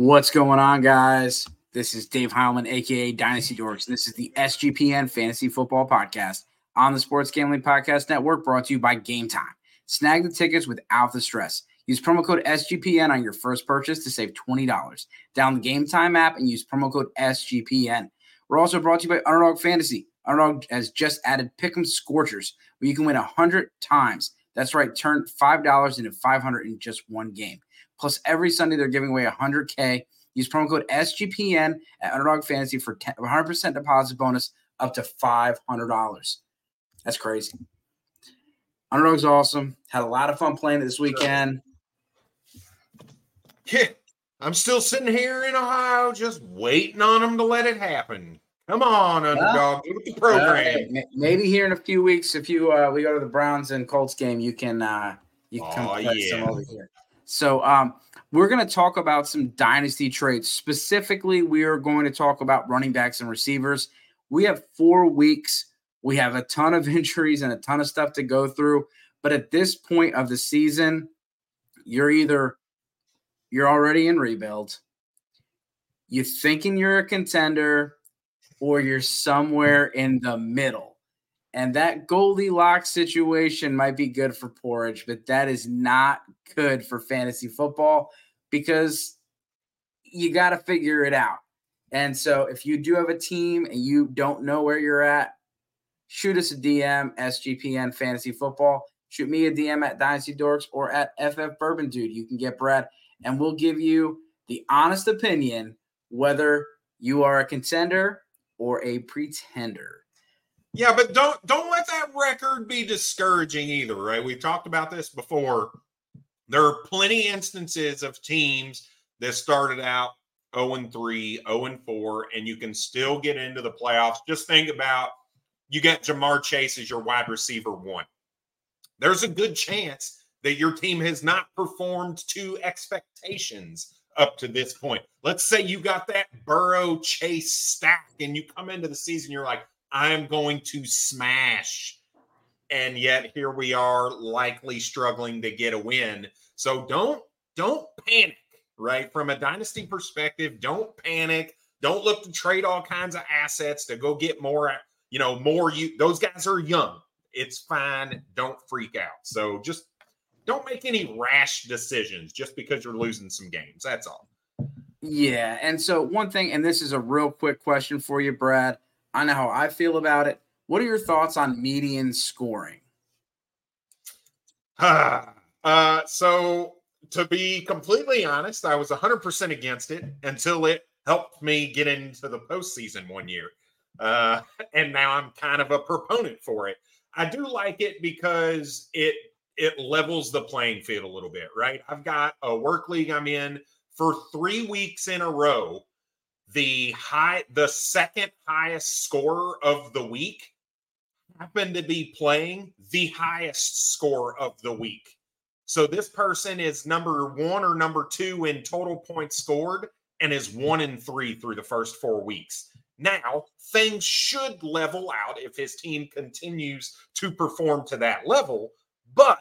What's going on, guys? This is Dave Heilman, aka Dynasty Dorks. This is the SGPN Fantasy Football Podcast on the Sports Gambling Podcast Network, brought to you by Game Time. Snag the tickets without the stress. Use promo code SGPN on your first purchase to save $20. Download the Game Time app and use promo code SGPN. We're also brought to you by Underdog Fantasy. Underdog has just added Pick'em Scorchers, where you can win 100 times. That's right, turn $5 into 500 in just one game. Plus, every Sunday they're giving away 100K. Use promo code SGPN at Underdog Fantasy for 100% deposit bonus up to $500. That's crazy. Underdog's awesome. Had a lot of fun playing this weekend. Yeah, I'm still sitting here in Ohio just waiting on them to let it happen. Come on, Underdog, get the program. Maybe here in a few weeks, if you uh, we go to the Browns and Colts game, you can uh, you can come Oh, play yeah. some over here. So um, we're going to talk about some dynasty trades. Specifically, we are going to talk about running backs and receivers. We have four weeks. We have a ton of injuries and a ton of stuff to go through. But at this point of the season, you're either you're already in rebuild, you're thinking you're a contender, or you're somewhere in the middle. And that Goldilocks situation might be good for porridge, but that is not good for fantasy football because you got to figure it out. And so if you do have a team and you don't know where you're at, shoot us a DM, SGPN Fantasy Football. Shoot me a DM at Dynasty Dorks or at FF Bourbon Dude. You can get Brad, and we'll give you the honest opinion whether you are a contender or a pretender. Yeah, but don't don't let that record be discouraging either, right? We've talked about this before. There are plenty instances of teams that started out 0 and 3, 0 and 4, and you can still get into the playoffs. Just think about you get Ja'Marr Chase as your wide receiver one. There's a good chance that your team has not performed to expectations up to this point. Let's say you got that Burrow Chase stack and you come into the season, you're like, I'm going to smash. And yet here we are likely struggling to get a win. So don't don't panic, right? From a dynasty perspective, don't panic. Don't look to trade all kinds of assets to go get more, you know, more you those guys are young. It's fine. Don't freak out. So just don't make any rash decisions just because you're losing some games. That's all. Yeah. And so, one thing, and this is a real quick question for you, Brad. I know how I feel about it. What are your thoughts on median scoring? uh, so to be completely honest, I was 100% against it until it helped me get into the postseason one year. Uh, and now I'm kind of a proponent for it. I do like it because it it levels the playing field a little bit, right? I've got a work league I'm in for 3 weeks in a row. The high the second highest scorer of the week happened to be playing the highest score of the week. So this person is number one or number two in total points scored and is one in three through the first four weeks. Now, things should level out if his team continues to perform to that level, but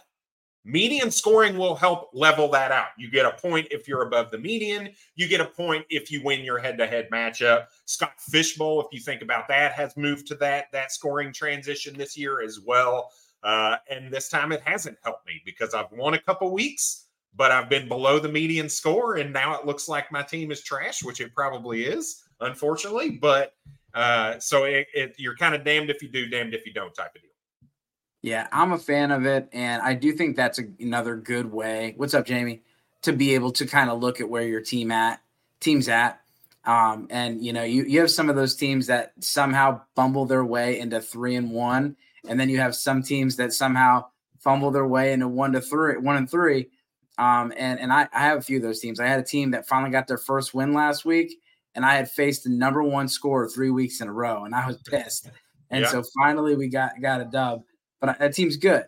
median scoring will help level that out. You get a point if you're above the median, you get a point if you win your head-to-head matchup. Scott Fish Bowl, if you think about that, has moved to that that scoring transition this year as well. Uh, and this time it hasn't helped me because I've won a couple weeks, but I've been below the median score, and now it looks like my team is trash, which it probably is, unfortunately. But uh, so it, it, you're kind of damned if you do, damned if you don't type of. Yeah, I'm a fan of it, and I do think that's a, another good way. What's up, Jamie? To be able to kind of look at where your team at team's at, um, and you know, you you have some of those teams that somehow bumble their way into three and one, and then you have some teams that somehow fumble their way into one to three, one and three. Um, and and I, I have a few of those teams. I had a team that finally got their first win last week, and I had faced the number one scorer three weeks in a row, and I was pissed. And Yeah. so finally we got got a dub but that team's good.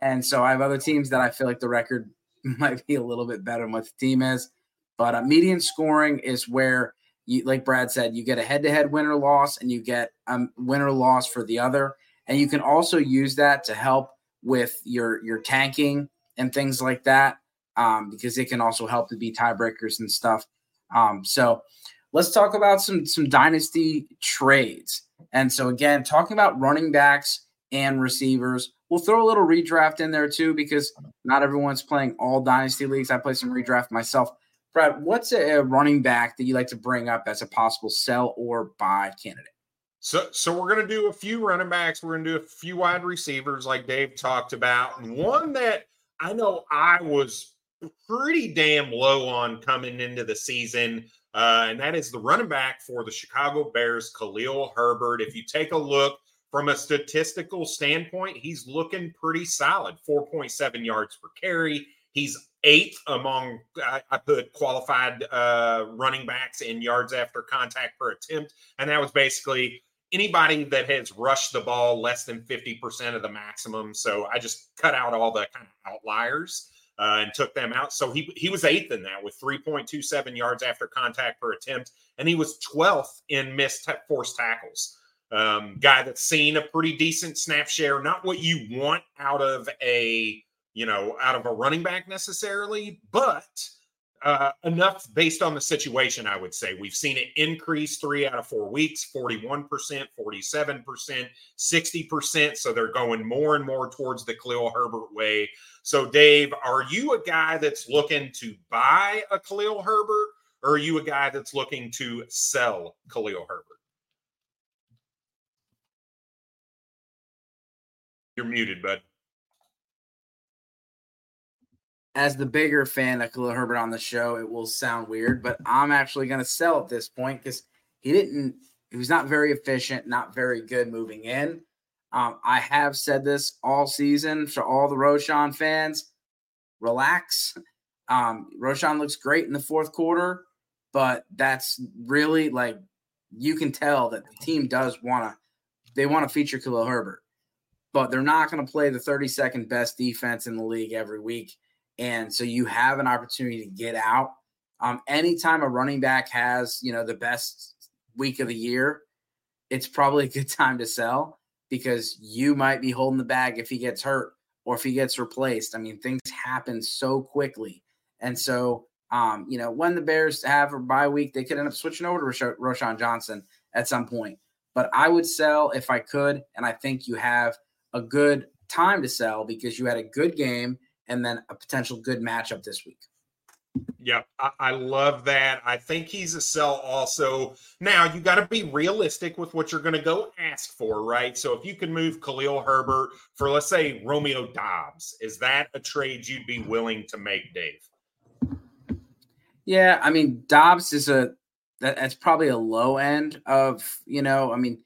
And so I have other teams that I feel like the record might be a little bit better than what the team is. But uh, median scoring is where you, like Brad said, you get a head-to-head winner loss, and you get a um, winner loss for the other, and you can also use that to help with your your tanking and things like that, um, because it can also help to be tiebreakers and stuff. Um, so let's talk about some some dynasty trades. And so again, talking about running backs and receivers, we'll throw a little redraft in there too because not everyone's playing all dynasty leagues. I play some redraft myself. Brad, what's a running back that you like to bring up as a possible sell or buy candidate? So, so we're going to do a few running backs. We're going to do a few wide receivers, like Dave talked about. One that I know I was pretty damn low on coming into the season, uh, and that is the running back for the Chicago Bears, Khalil Herbert. If you take a look from a statistical standpoint, he's looking pretty solid 4.7 yards per carry. He's eighth among, I, put qualified uh, running backs in yards after contact per attempt. And that was basically anybody that has rushed the ball less than 50% of the maximum. So I just cut out all the kind of outliers. Uh, and took them out. So he he was eighth in that with 3.27 yards after contact per attempt, and he was 12th in missed t- forced tackles. Um, guy that's seen a pretty decent snap share, not what you want out of a you know, out of a running back necessarily, but uh, enough based on the situation, I would say. We've seen it increase three out of four weeks 41%, 47%, 60%. So they're going more and more towards the Khalil Herbert way. So, Dave, are you a guy that's looking to buy a Khalil Herbert, or are you a guy that's looking to sell Khalil Herbert? You're muted, bud as the bigger fan of Khalil Herbert on the show, it will sound weird, but I'm actually going to sell at this point because he didn't, he was not very efficient, not very good moving in. Um, I have said this all season for all the Roschon fans relax. Um, Roschon looks great in the fourth quarter, but that's really like you can tell that the team does want to, they want to feature Khalil Herbert, but they're not going to play the 32nd best defense in the league every week and so you have an opportunity to get out. Um, anytime a running back has, you know, the best week of the year, it's probably a good time to sell because you might be holding the bag if he gets hurt or if he gets replaced. I mean, things happen so quickly. And so, um, you know, when the Bears have a bye week, they could end up switching over to Rosh- Roschon Johnson at some point. But I would sell if I could. And I think you have a good time to sell because you had a good game and then a potential good matchup this week. Yep, I, I, love that. I think he's a sell also. Now, you got to be realistic with what you're going to go ask for, right? So, if you can move Khalil Herbert for, let's say, Romeo Doubs, is that a trade you'd be willing to make, Dave? Yeah, I mean, Doubs is a that, that's probably a low end of, you know, I mean,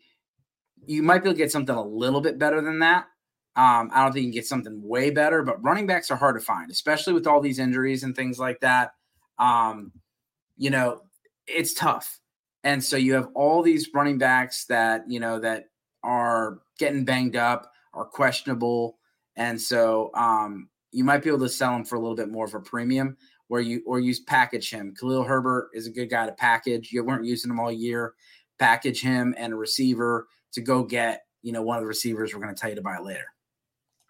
you might be able to get something a little bit better than that. Um, I don't think you can get something way better, but running backs are hard to find, especially with all these injuries and things like that. Um, you know, it's tough. And so you have all these running backs that, you know, that are getting banged up, are questionable. And so um, you might be able to sell him for a little bit more of a premium where you or use package him. Khalil Herbert is a good guy to package. You weren't using him all year. Package him and a receiver to go get, you know, one of the receivers we're going to tell you to buy later.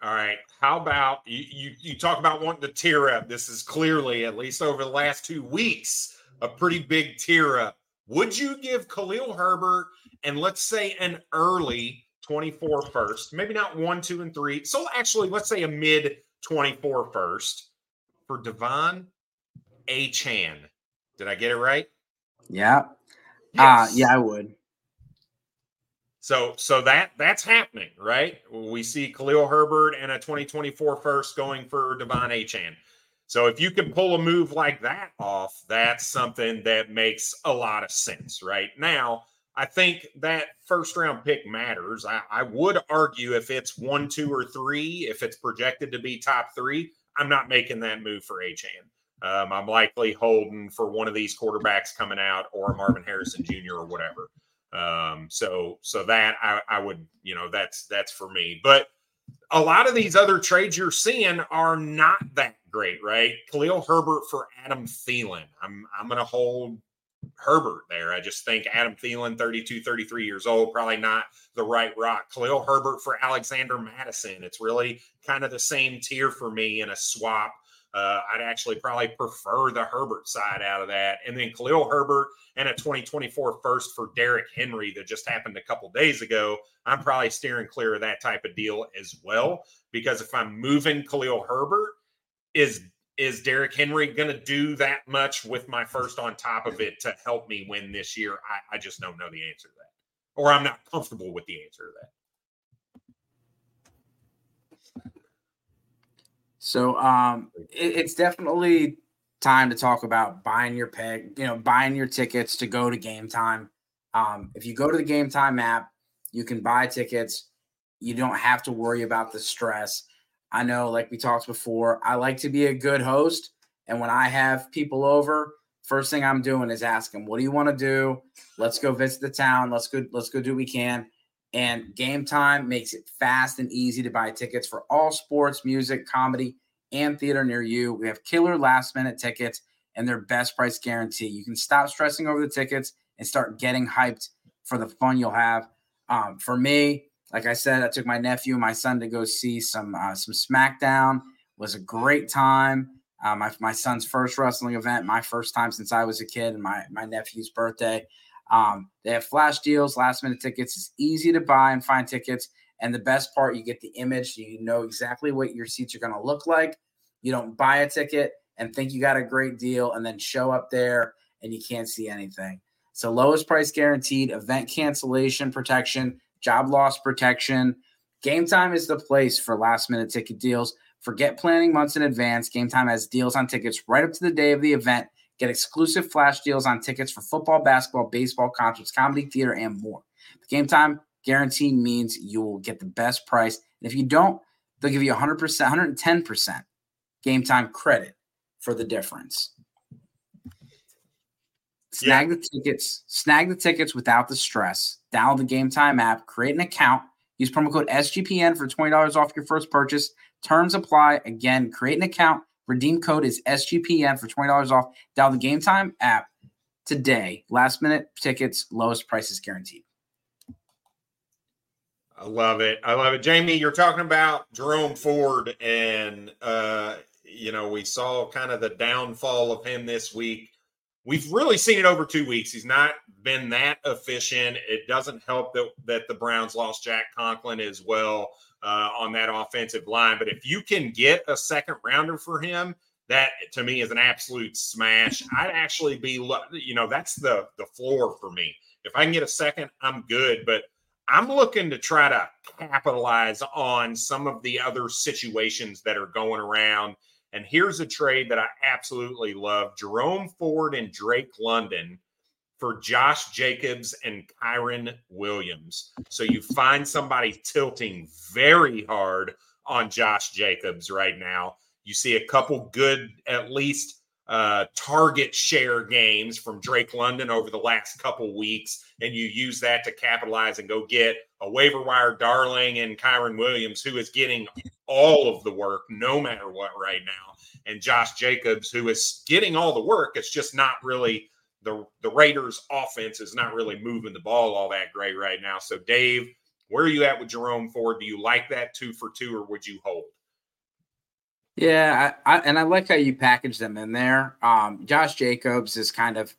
All right. How about you, you? You talk about wanting to tear up. This is clearly, at least over the last two weeks, a pretty big tear up. Would you give Khalil Herbert and let's say an early 24 first, maybe not one, two, and three. So actually, let's say a mid 24 first for De'Von Achane. Did I get it right? Yeah. Yes. Uh, yeah, I would. So so that that's happening, right? We see Khalil Herbert and a 2024 first going for De'Von Achane. So if you can pull a move like that off, that's something that makes a lot of sense, right? Now, I think that first round pick matters. I, I would argue if it's one, two, or three, if it's projected to be top three, I'm not making that move for Achane. Um, I'm likely holding for one of these quarterbacks coming out or Marvin Harrison Jr. or whatever. Um, so so that I, I would, you know, that's that's for me. But a lot of these other trades you're seeing are not that great, right? Khalil Herbert for Adam Thielen. I'm I'm gonna hold Herbert there. I just think Adam Thielen, 32, 33 years old, probably not the right rock. Khalil Herbert for Alexander Mattison. It's really kind of the same tier for me in a swap Uh, I'd actually probably prefer the Herbert side out of that. And then Khalil Herbert and a 2024 first for Derrick Henry that just happened a couple days ago. I'm probably steering clear of that type of deal as well. Because if I'm moving Khalil Herbert, is is Derrick Henry going to do that much with my first on top of it to help me win this year? I, I just don't know the answer to that, or I'm not comfortable with the answer to that. So um, it, it's definitely time to talk about buying your pick, you know, buying your tickets to go to game time. Um, if you go to the game time app, you can buy tickets. You don't have to worry about the stress. I know, like we talked before, I like to be a good host. And when I have people over, first thing I'm doing is asking, what do you want to do? Let's go visit the town. Let's go, let's go do what we can. And game time makes it fast and easy to buy tickets for all sports, music, comedy, and theater near you. We have killer last minute tickets and their best price guarantee. You can stop stressing over the tickets and start getting hyped for the fun you'll have. Um, for me, like I said, I took my nephew and my son to go see some uh, some SmackDown. It was a great time. Uh, my my son's first wrestling event, my first time since I was a kid, and my my nephew's birthday. Um, they have flash deals, last minute tickets. It's easy to buy and find tickets. And the best part, you get the image. You know exactly what your seats are going to look like. You don't buy a ticket and think you got a great deal and then show up there and you can't see anything. So, lowest price guaranteed, event cancellation protection, job loss protection. Game time is the place for last minute ticket deals. Forget planning months in advance. Game time has deals on tickets right up to the day of the event Get exclusive flash deals on tickets for football, basketball, baseball, concerts, comedy, theater, and more. The game time guarantee means you will get the best price. And if you don't, they'll give you 100%, 110% game time credit for the difference. Snag yeah. the tickets, snag the tickets without the stress. Download the Game Time app, create an account, use promo code SGPN for $20 off your first purchase. Terms apply. Again, create an account, Redeem code is SGPN for $20 off. Download the Game Time app today. Last minute tickets, lowest prices guaranteed. I love it. I love it. Jamie, you're talking about Jerome Ford, and, uh, you know, we saw kind of the downfall of him this week. We've really seen it over two weeks. He's not been that efficient. It doesn't help that, that the Browns lost Jack Conklin as well uh, on that offensive line. But if you can get a second rounder for him, that to me is an absolute smash. I'd actually be, you know, that's the the floor for me. If I can get a second, I'm good. But I'm looking to try to capitalize on some of the other situations that are going around. And here's a trade that I absolutely love: Jerome Ford and Drake London for Josh Jacobs and Kyren Williams. So you find somebody tilting very hard on Josh Jacobs right now. You see a couple good, at least uh, target share games from Drake London over the last couple weeks, and you use that to capitalize and go get a waiver wire darling and Kyren Williams, who is getting all of the work no matter what right now, and Josh Jacobs, who is getting all the work. It's just not really the the Raiders offense is not really moving the ball all that great right now. So Dave, where are you at with Jerome Ford? Do you like that two for two or would you hold? Yeah, I, I, and I like how you package them in there. Um, Josh Jacobs is kind of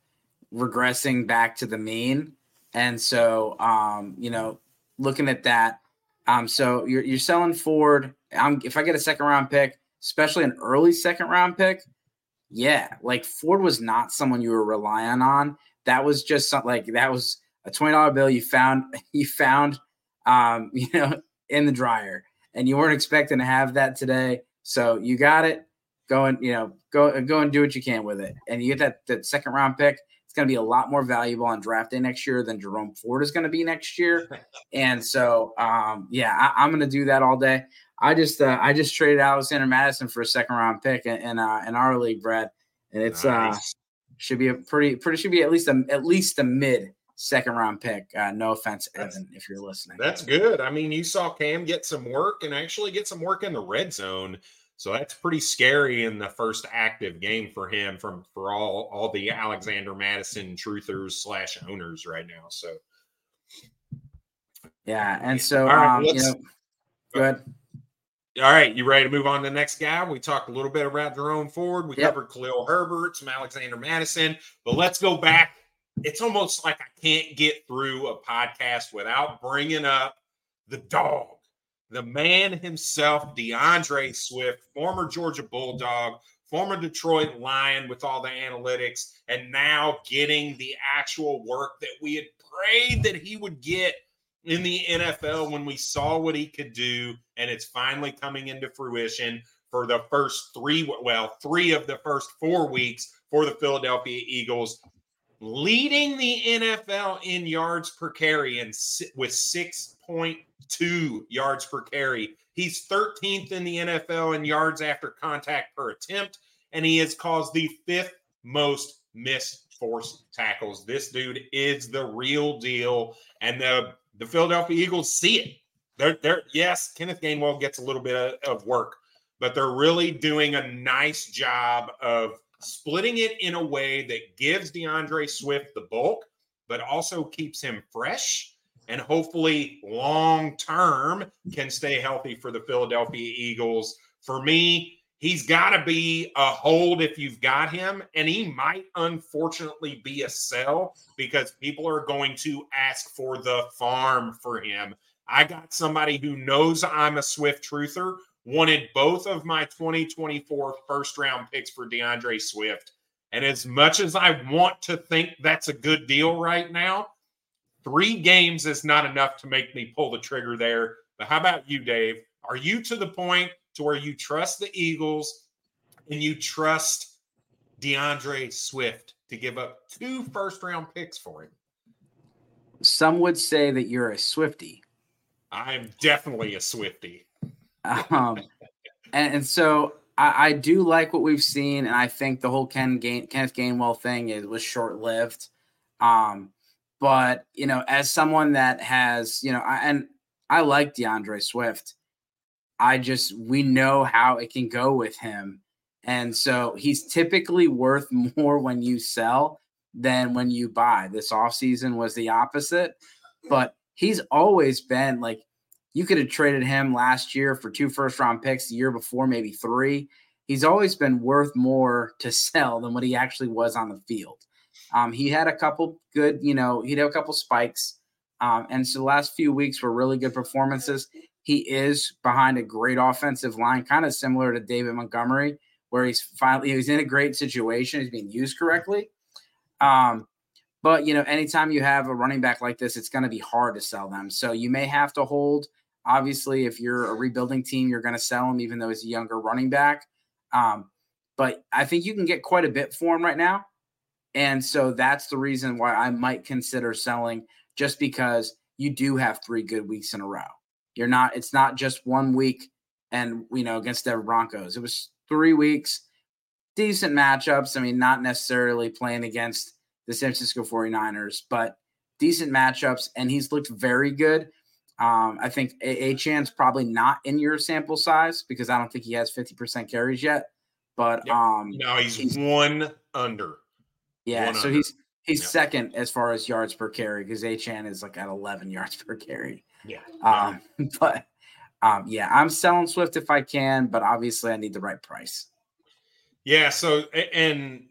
regressing back to the mean, and so um, you know, looking at that, um, so you're you're selling Ford. I'm if I get a second round pick, especially an early second round pick, yeah, like Ford was not someone you were relying on. That was just something like that was a twenty dollar bill you found you found um, you know in the dryer, and you weren't expecting to have that today. So you got it. Go and you know go go and do what you can with it, and you get that that second round pick. It's going to be a lot more valuable on draft day next year than Jerome Ford is going to be next year. And so, um, yeah, I, I'm going to do that all day. I just uh, I just traded Alexander Mattison for a second round pick in in, uh, in our league, Brad, and it's uh, nice. uh should be a pretty pretty should be at least a at least a mid second round pick. Uh, no offense, Evan, that's, if you're listening. That's good. I mean, you saw Cam get some work and actually get some work in the red zone. So that's pretty scary in the first active game for him from for all all the Alexander Mattison truthers slash owners right now. So yeah, and so um, you know, go ahead All right, you ready to move on to the next guy? We talked a little bit about Jerome Ford. We Yep. covered Khalil Herbert, some Alexander Mattison, but let's go back. It's almost like I can't get through a podcast without bringing up the dog, the man himself, DeAndre Swift, former Georgia Bulldog, former Detroit Lion with all the analytics, and now getting the actual work that we had prayed that he would get in the NFL when we saw what he could do, and it's finally coming into fruition for the first three, well, three of the first four weeks for the Philadelphia Eagles, leading the NFL in yards per carry and with 6.2 yards per carry. He's 13th in the NFL in yards after contact per attempt, and he has caused the fifth most missed force tackles. This dude is the real deal, and the the Philadelphia Eagles see it. They're, they're yes, Kenneth Gainwell gets a little bit of, of work, but they're really doing a nice job of splitting it in a way that gives DeAndre Swift the bulk, but also keeps him fresh and hopefully long term can stay healthy for the Philadelphia Eagles. For me, he's got to be a hold if you've got him, and he might unfortunately be a sell because people are going to ask for the farm for him. I got somebody who knows I'm a Swift truther, wanted both of my 2024 first round picks for DeAndre Swift. And as much as I want to think that's a good deal right now, three games is not enough to make me pull the trigger there. But how about you, Dave? Are you to the point to where you trust the Eagles and you trust DeAndre Swift to give up two first round picks for him? Some would say that you're a Swifty. I'm definitely a Swifty. Um, and, and so I, I do like what we've seen, and I think the whole Ken Gain, Kenneth Gainwell thing is was short lived. Um, but you know, as someone that has, you know, I, and I like DeAndre Swift. I just we know how it can go with him, and so he's typically worth more when you sell than when you buy. This offseason was the opposite, but he's always been like you could have traded him last year for two first round picks, the year before, maybe three. He's always been worth more to sell than what he actually was on the field. Um, he had a couple good, you know, he had a couple spikes. Um, and so the last few weeks were really good performances. He is behind a great offensive line, kind of similar to David Montgomery, where he's finally he's in a great situation. He's being used correctly. Um, but you know, anytime you have a running back like this, it's going to be hard to sell them. So you may have to hold. Obviously, if you're a rebuilding team, you're going to sell him, even though he's a younger running back. Um, but I think you can get quite a bit for him right now. And so that's the reason why I might consider selling, just because you do have three good weeks in a row. You're not, it's not just one week and, you know, against the Broncos. It was three weeks, decent matchups. I mean, not necessarily playing against the San Francisco 49ers, but decent matchups. And he's looked very good. Um, I think a, Achane probably not in your sample size because I don't think he has 50% carries yet. But Yep. um, No, he's, he's- one under. yeah, one so under. he's he's Yeah. second as far as yards per carry because Achane is like at 11 yards per carry. Yeah. Um, but um, yeah, I'm selling Swift if I can, but obviously I need the right price. Yeah. So, and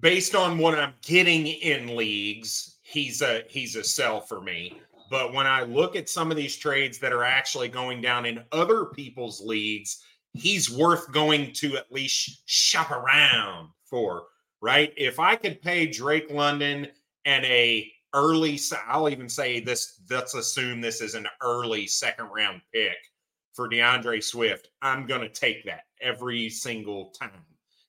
based on what I'm getting in leagues, he's a he's a sell for me. But when I look at some of these trades that are actually going down in other people's leagues, he's worth going to at least shop around for. Right? If I could pay Drake London and a early, I'll even say this. Let's assume this is an early second round pick for DeAndre Swift. I'm going to take that every single time.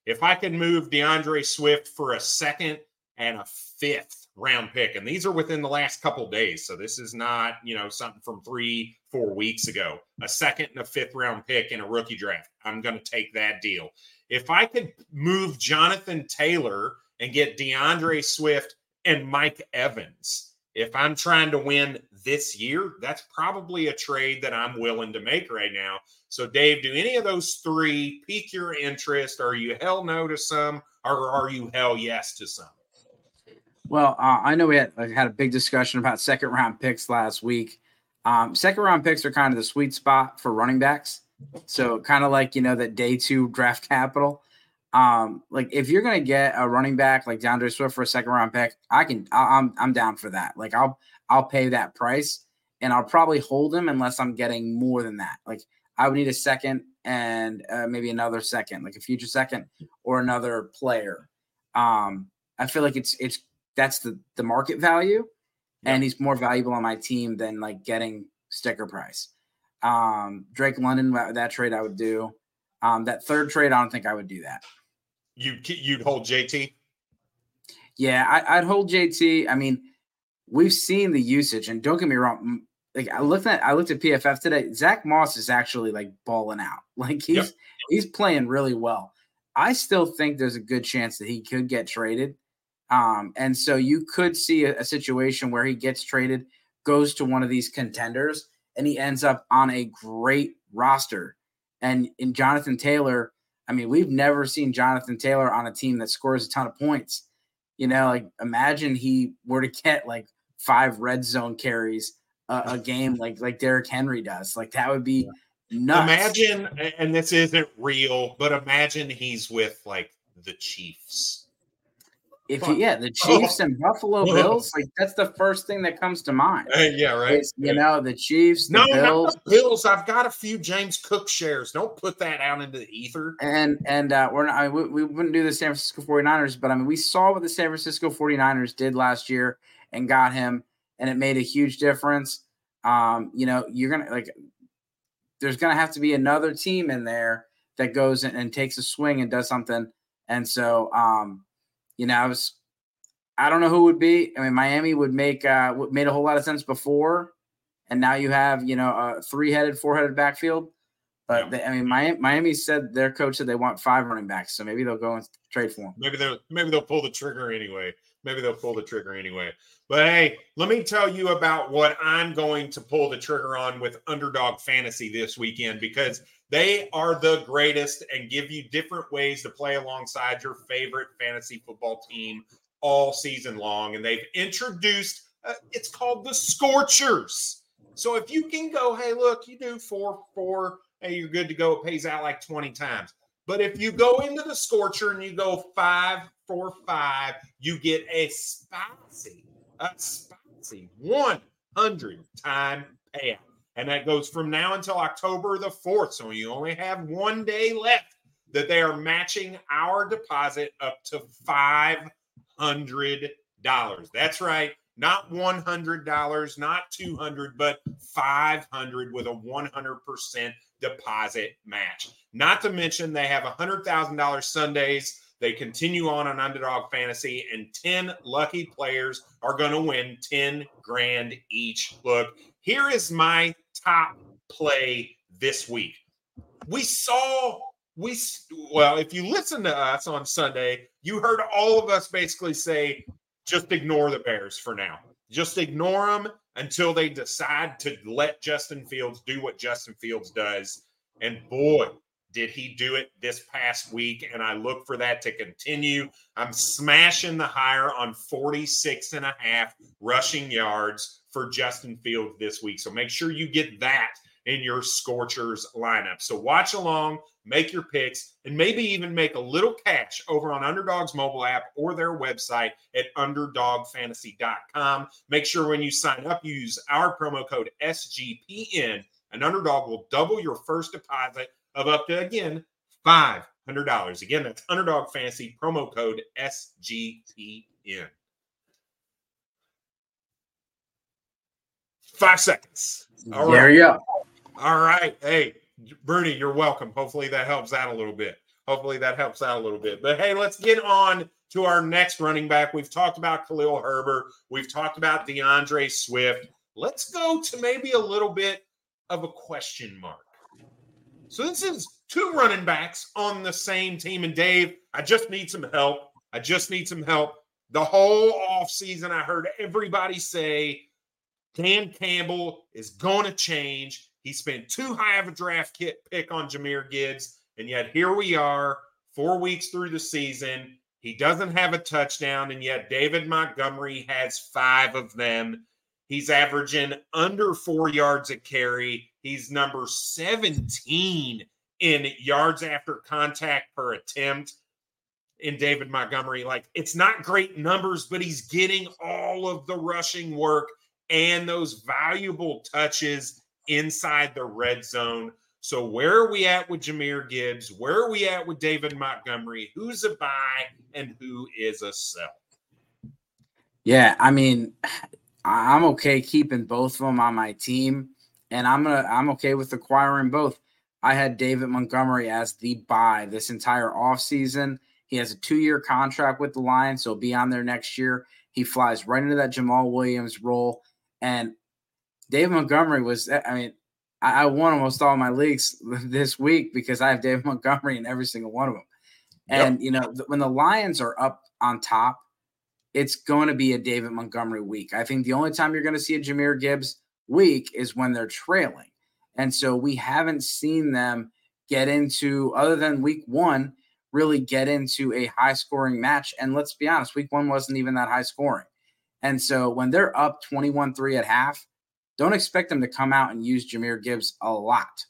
If I could move DeAndre Swift for a second and a fifth round pick, and these are within the last couple days, so this is not you know something from three four weeks ago. A second and a fifth round pick in a rookie draft, I'm going to take that deal. If I could move Jonathan Taylor and get DeAndre Swift and Mike Evans, if I'm trying to win this year, that's probably a trade that I'm willing to make right now. So, Dave, do any of those three pique your interest? Are you hell no to some, or are you hell yes to some? Well, uh, I know we had like, had a big discussion about second round picks last week. Um, second round picks are kind of the sweet spot for running backs. So kind of like you know that day two draft capital. Um, like if you're gonna get a running back like DeAndre Swift for a second round pick, I can I'm I'm down for that. Like I'll I'll pay that price and I'll probably hold him unless I'm getting more than that. Like I would need a second and uh, maybe another second, like a future second or another player. Um, I feel like it's it's that's the the market value, and he's more valuable on my team than like getting sticker price. Um, Drake London, that trade I would do. Um, that third trade, I don't think I would do that. You you'd hold JT. Yeah, I, would hold JT. I mean, we've seen the usage, and don't get me wrong. Like I looked at I looked at PFF today. Zack Moss is actually like balling out. Like he's yep. he's playing really well. I still think there's a good chance that he could get traded. Um, and so you could see a, a situation where he gets traded, goes to one of these contenders, and he ends up on a great roster. And in Jonathan Taylor, I mean, we've never seen Jonathan Taylor on a team that scores a ton of points. You know, like imagine he were to get like five red zone carries a, a game like like Derrick Henry does. Like that would be nuts. Imagine, and this isn't real, but imagine he's with like the Chiefs if you, yeah, the Chiefs and Buffalo Bills, like that's the first thing that comes to mind. yeah, right. It's, you know, the Chiefs, the no, Bills. Not the Bills. I've got a few James Cook shares. Don't put that out into the ether. And and uh, we're not, I mean, we, we wouldn't do the San Francisco 49ers, but I mean, we saw what the San Francisco 49ers did last year and got him, and it made a huge difference. Um, you know, you're gonna like there's gonna have to be another team in there that goes and, and takes a swing and does something. And so um you know, I was, I don't know who would be. I mean, Miami would make uh made a whole lot of sense before, and now you have you know a three headed, four headed backfield. But yeah. they, I mean, Miami, Miami said their coach said they want five running backs, so maybe they'll go and trade for them. Maybe they'll maybe they'll pull the trigger anyway. Maybe they'll pull the trigger anyway. But hey, let me tell you about what I'm going to pull the trigger on with Underdog Fantasy this weekend because they are the greatest and give you different ways to play alongside your favorite fantasy football team all season long. And they've introduced uh, it's called the Scorchers. So if you can go, hey, look, you do four, four, hey, you're good to go. It pays out like 20 times. But if you go into the Scorcher and you go five, four, five, you get a spicy, a spicy 100 time payout. And that goes from now until October the 4th. So you only have one day left that they are matching our deposit up to $500. That's right. Not $100, not 200, but 500 with a 100% deposit match. Not to mention they have $100,000 Sundays. They continue on on Underdog Fantasy, and 10 lucky players are going to win 10 grand each. Look, here is my top play this week. We saw we well, if you listen to us on Sunday, you heard all of us basically say just ignore the Bears for now. Just ignore them until they decide to let Justin Fields do what Justin Fields does. And boy, did he do it this past week? And I look for that to continue. I'm smashing the higher on 46 and a half rushing yards for Justin Fields this week. So make sure you get that in your Scorchers lineup. So watch along, make your picks, and maybe even make a little cash over on Underdog's mobile app or their website at underdogfantasy.com. Make sure when you sign up, use our promo code SGPN, and Underdog will double your first deposit of up to, again, $500. Again, that's Underdog Fantasy promo code SGPN. Five seconds. All there right. you go. All right. Hey, Bernie, you're welcome. Hopefully that helps out a little bit. Hopefully that helps out a little bit. But hey, let's get on to our next running back. We've talked about Khalil Herbert. We've talked about DeAndre Swift. Let's go to maybe a little bit of a question mark. So this is two running backs on the same team. And Dave, I just need some help. I just need some help. The whole offseason, I heard everybody say Dan Campbell is going to change. He spent too high of a draft kit pick on Jahmyr Gibbs. And yet here we are, four weeks through the season. He doesn't have a touchdown, and yet David Montgomery has five of them. He's averaging under four yards a carry. He's number 17 in yards after contact per attempt in David Montgomery. Like it's not great numbers, but he's getting all of the rushing work and those valuable touches inside the red zone. So where are we at with Jahmyr Gibbs? Where are we at with David Montgomery? Who's a buy and who is a sell? Yeah, I mean, I'm okay keeping both of them on my team, and I'm gonna I'm okay with acquiring both. I had David Montgomery as the buy this entire offseason. He has a two year contract with the Lions, so he'll be on there next year. He flies right into that Jamaal Williams role. And David Montgomery was, I mean, I won almost all my leagues this week because I have David Montgomery in every single one of them. And, yep. you know, when the Lions are up on top, it's going to be a David Montgomery week. I think the only time you're going to see a Jahmyr Gibbs week is when they're trailing. And so we haven't seen them get into, other than week one, really get into a high scoring match. And let's be honest, week one wasn't even that high scoring. And so when they're up 21 3 at half, don't expect them to come out and use Jahmyr Gibbs a lot.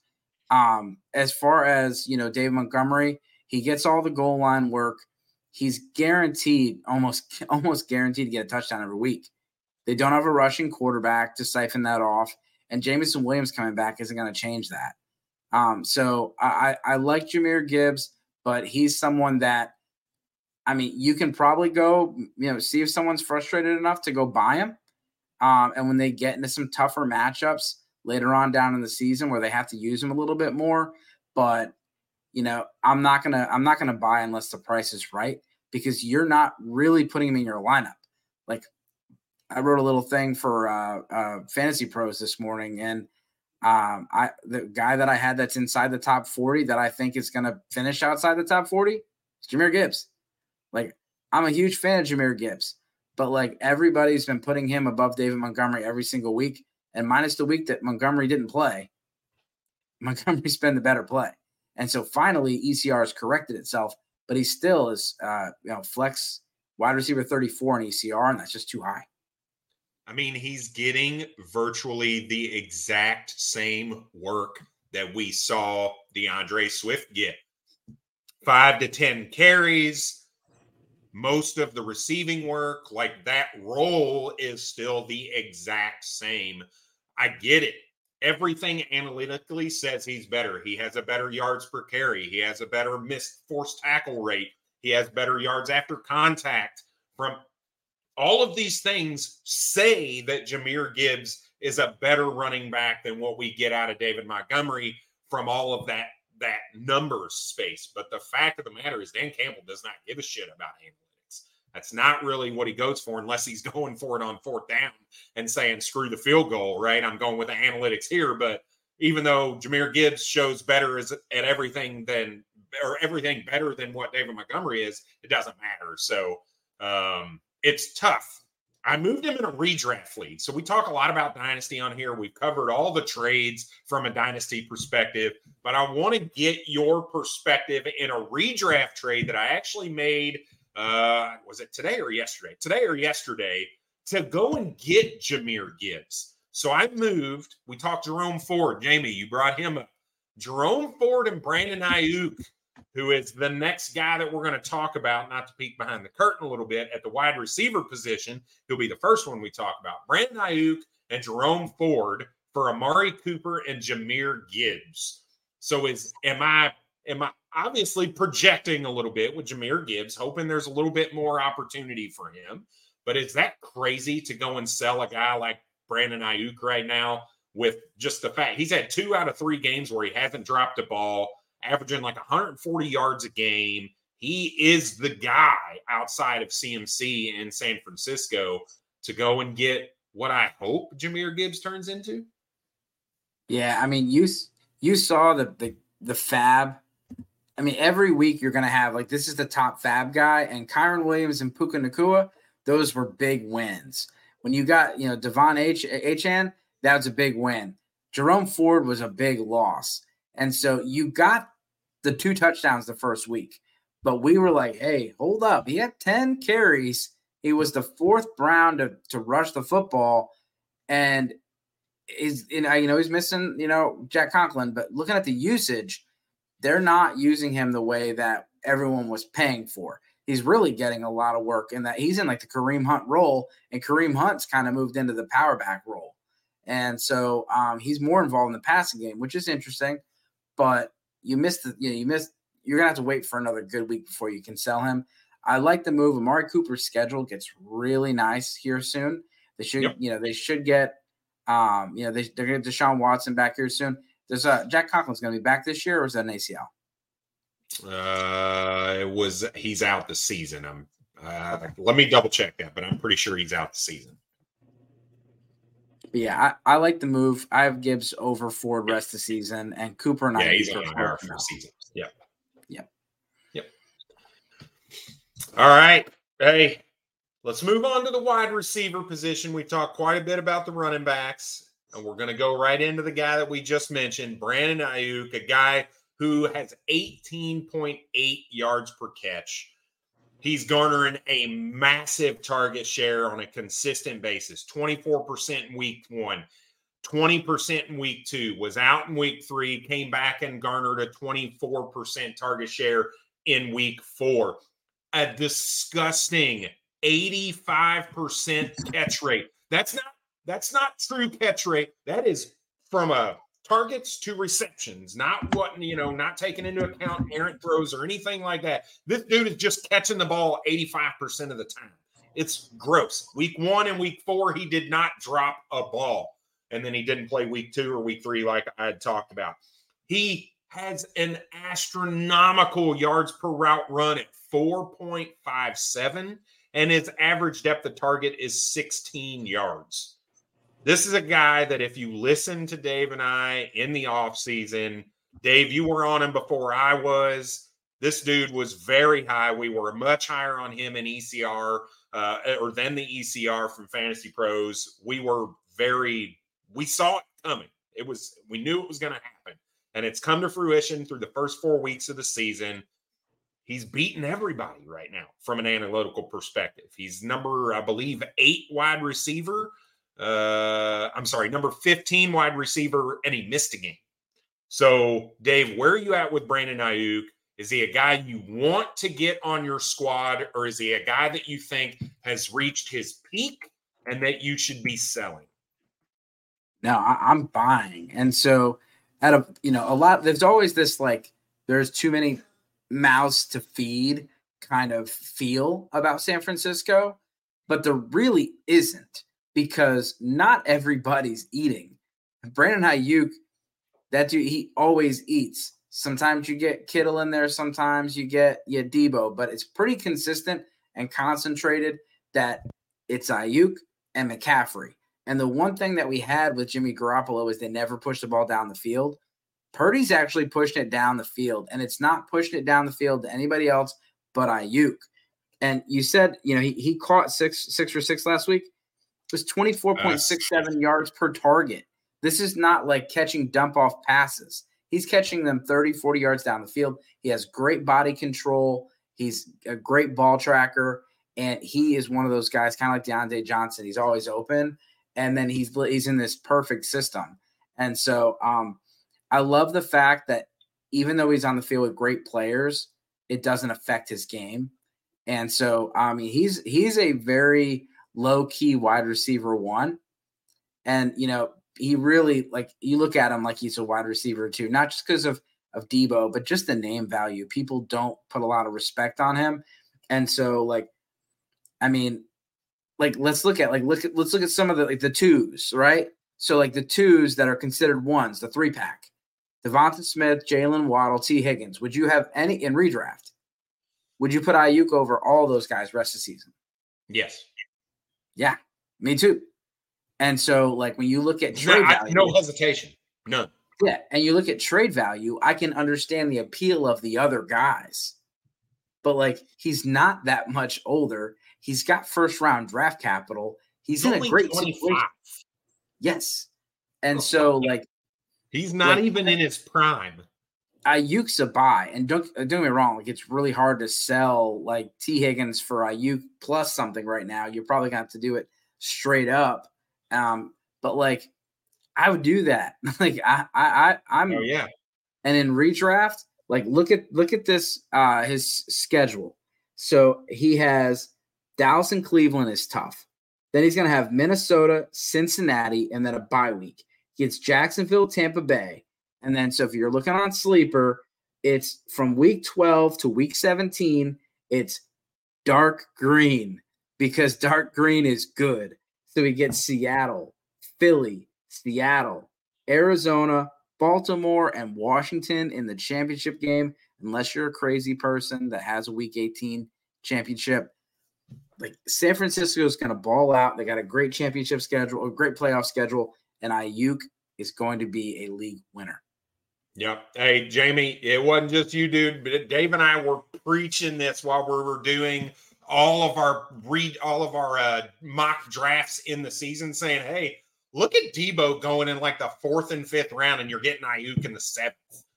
Um, as far as, you know, Dave Montgomery, he gets all the goal line work. He's guaranteed, almost almost guaranteed to get a touchdown every week. They don't have a rushing quarterback to siphon that off. And Jameson Williams coming back isn't going to change that. Um, so I, I like Jahmyr Gibbs but he's someone that I mean, you can probably go, you know, see if someone's frustrated enough to go buy him. Um, and when they get into some tougher matchups later on down in the season where they have to use him a little bit more, but you know, I'm not gonna I'm not gonna buy unless the price is right because you're not really putting him in your lineup. Like I wrote a little thing for uh, uh, Fantasy Pros this morning, and um, I the guy that I had that's inside the top 40 that I think is going to finish outside the top 40 is Jahmyr Gibbs. Like I'm a huge fan of Jahmyr Gibbs, but like everybody's been putting him above David Montgomery every single week, and minus the week that Montgomery didn't play, Montgomery's been the better play. And so finally, ECR has corrected itself, but he still is, uh, you know, flex wide receiver 34 in ECR, and that's just too high. I mean, he's getting virtually the exact same work that we saw DeAndre Swift get five to 10 carries, most of the receiving work. Like that role is still the exact same. I get it. Everything analytically says he's better. He has a better yards per carry, he has a better missed forced tackle rate, he has better yards after contact from all of these things say that Jahmyr Gibbs is a better running back than what we get out of David Montgomery from all of that that numbers space. But the fact of the matter is Dan Campbell does not give a shit about analytics. That's not really what he goes for unless he's going for it on fourth down and saying screw the field goal, right? I'm going with the analytics here, but even though Jahmyr Gibbs shows better at everything than or everything better than what David Montgomery is, it doesn't matter. So um it's tough. I moved him in a redraft league. So we talk a lot about dynasty on here. We've covered all the trades from a dynasty perspective, but I want to get your perspective in a redraft trade that I actually made. Uh, was it today or yesterday? Today or yesterday to go and get Jahmyr Gibbs. So I moved. We talked Jerome Ford. Jamie, you brought him up. Jerome Ford and Brandon Aiyuk who is the next guy that we're going to talk about, not to peek behind the curtain a little bit, at the wide receiver position. He'll be the first one we talk about. Brandon Aiyuk and Jerome Ford for Amari Cooper and Jahmyr Gibbs. So is am I am I obviously projecting a little bit with Jahmyr Gibbs, hoping there's a little bit more opportunity for him. But is that crazy to go and sell a guy like Brandon Aiyuk right now with just the fact he's had two out of three games where he hasn't dropped a ball? Averaging like 140 yards a game. He is the guy outside of CMC in San Francisco to go and get what I hope Jahmyr Gibbs turns into. Yeah, I mean, you you saw the the the FAAB. I mean, every week you're going to have like this is the top FAAB guy, and Kyren Williams and Puka Nacua. Those were big wins. When you got you know De'Von H Achane, that was a big win. Jerome Ford was a big loss, and so you got the two touchdowns the first week. But we were like, hey, hold up. He had 10 carries. He was the fourth Brown to, to rush the football. And is you know, you know he's missing you know Jack Conklin, but looking at the usage, they're not using him the way that everyone was paying for. He's really getting a lot of work in that he's in like the Kareem Hunt role, and Kareem Hunt's kind of moved into the power back role, and so um, he's more involved in the passing game, which is interesting. But you missed the you know you missed you're gonna have to wait for another good week before you can sell him. I like the move. Amari Cooper's schedule gets really nice here soon. They should, yep. you know, they should get, um, you know, they, they're to get Deshaun Watson back here soon. Does uh, Jack Conklin's to be back this year, or is that an ACL? Uh, it was he's out the season. I'm. Uh, okay. Let me double check that, but I'm pretty sure he's out the season. Yeah, I, I, like the move. I have Gibbs over Ford rest of the season, and Cooper and yeah, I. he's on for the season. Yeah. Yep. Yep. All right. Hey, let's move on to the wide receiver position. We talked quite a bit about the running backs, and we're going to go right into the guy that we just mentioned, Brandon Aiyuk, a guy who has 18.8 yards per catch. He's garnering a massive target share on a consistent basis 24% in week one, 20% in week two, was out in week three, came back and garnered a 24% target share in week four. A disgusting 85% catch rate. That's not that's not true catch rate. That is from a targets to receptions, not what, you know, not taking into account errant throws or anything like that. This dude is just catching the ball 85% of the time. It's gross. Week one and week four, he did not drop a ball. And then he didn't play week two or week three, like I had talked about. He has an astronomical yards per route run at 4.57, and his average depth of target is 16 yards. This is a guy that if you listen to Dave and I in the off season, Dave, you were on him before I was. This dude was very high. We were much higher on him in ECR uh, or than the ECR from Fantasy Pros. We were very, we saw it coming. It was, we knew it was going to happen. And it's come to fruition through the first four weeks of the season. He's beaten everybody right now from an analytical perspective. He's number, I believe, eight wide receiver uh, I'm sorry, number 15 wide receiver, and he missed a game. So, Dave, where are you at with Brandon Aiyuk? Is he a guy you want to get on your squad, or is he a guy that you think has reached his peak and that you should be selling? No, I, am buying. And so, out of you know, a lot, there's always this like, there's too many mouths to feed kind of feel about San Francisco, but there really isn't because not everybody's eating. Brandon Aiyuk, that dude, he always eats. Sometimes you get Kittle in there, sometimes you get yeah, Deebo, but it's pretty consistent and concentrated that it's Aiyuk and McCaffrey. And the one thing that we had with Jimmy Garoppolo is they never pushed the ball down the field. Purdy's actually pushing it down the field, and it's not pushing it down the field to anybody else but Aiyuk. And you said, you know, he, he caught six six for six last week was 24.67 yards per target. This is not like catching dump off passes. He's catching them 30, 40 yards down the field. He has great body control. He's a great ball tracker. And he is one of those guys, kind of like Diontae Johnson. He's always open. And then he's he's in this perfect system. And so um, I love the fact that even though he's on the field with great players, it doesn't affect his game. And so I mean he's he's a very low key wide receiver one. And, you know, he really like you look at him like he's a wide receiver too, not just because of of Deebo, but just the name value. People don't put a lot of respect on him. And so like I mean, like let's look at like look at let's look at some of the like the twos, right? So like the twos that are considered ones, the three pack. Devonta Smith, Jaylen Waddle, Tee Higgins. Would you have any in redraft? Would you put Aiyuk over all those guys rest of the season? Yes. Yeah, me too. And so, like when you look at trade no, value, no hesitation, none. Yeah, and you look at trade value, I can understand the appeal of the other guys, but like he's not that much older. He's got first round draft capital. He's, he's in a great 25. situation. Yes, and oh, so like he's not like, even in his prime. Aiyuk's a buy, and don't don't get me wrong. Like it's really hard to sell like Tee Higgins for Aiyuk plus something right now. You're probably gonna have to do it straight up. Um, but like I would do that. like I I, I I'm oh yeah. And in redraft, like look at look at this uh his schedule. So he has Dallas and Cleveland is tough. Then he's gonna have Minnesota, Cincinnati, and then a bye week. He gets Jacksonville, Tampa Bay. And then so if you're looking on sleeper, it's from week 12 to week 17, it's dark green because dark green is good. So we get Seattle, Philly, Seattle, Arizona, Baltimore, and Washington in the championship game. Unless you're a crazy person that has a week 18 championship, like San Francisco is going to ball out. They got a great championship schedule, a great playoff schedule, and Aiyuk is going to be a league winner. Yep. Hey, Jamie, it wasn't just you, dude, but Dave and I were preaching this while we were doing all of our read all of our uh, mock drafts in the season, saying, "Hey, look at Deebo going in like the fourth and fifth round, and you're getting Aiyuk in the seventh,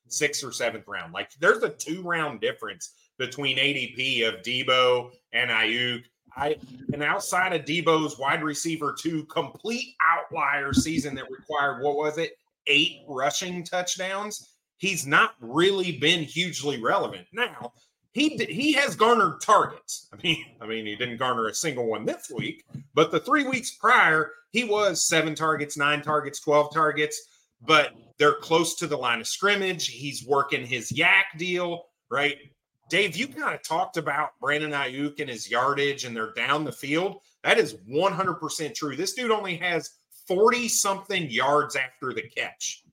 sixth or seventh round. Like there's a two round difference between ADP of Deebo and Aiyuk. I and outside of Deebo's wide receiver two complete outlier season that required what was it eight rushing touchdowns, he's not really been hugely relevant. Now, he he has garnered targets. I mean, I mean, he didn't garner a single one this week, but the three weeks prior, he was seven targets, nine targets, twelve targets. But they're close to the line of scrimmage. He's working his YAC deal, right? Dave, you kind of talked about Brandon Aiyuk and his yardage, and they're down the field. That is 100% true. This dude only has 40 something yards after the catch.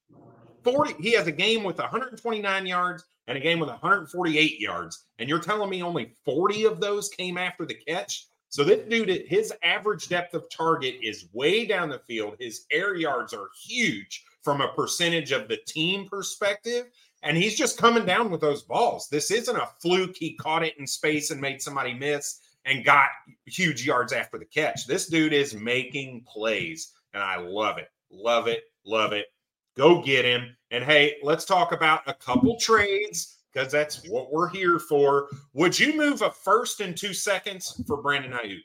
40 he has a game with 129 yards and a game with 148 yards and you're telling me only 40 of those came after the catch? So this dude his average depth of target is way down the field. His air yards are huge from a percentage of the team perspective and he's just coming down with those balls. This isn't a fluke. He caught it in space and made somebody miss and got huge yards after the catch. This dude is making plays and I love it. Love it. Love it. Go get him. And hey, let's talk about a couple trades because that's what we're here for. Would you move a first and two seconds for Brandon Aiyuk?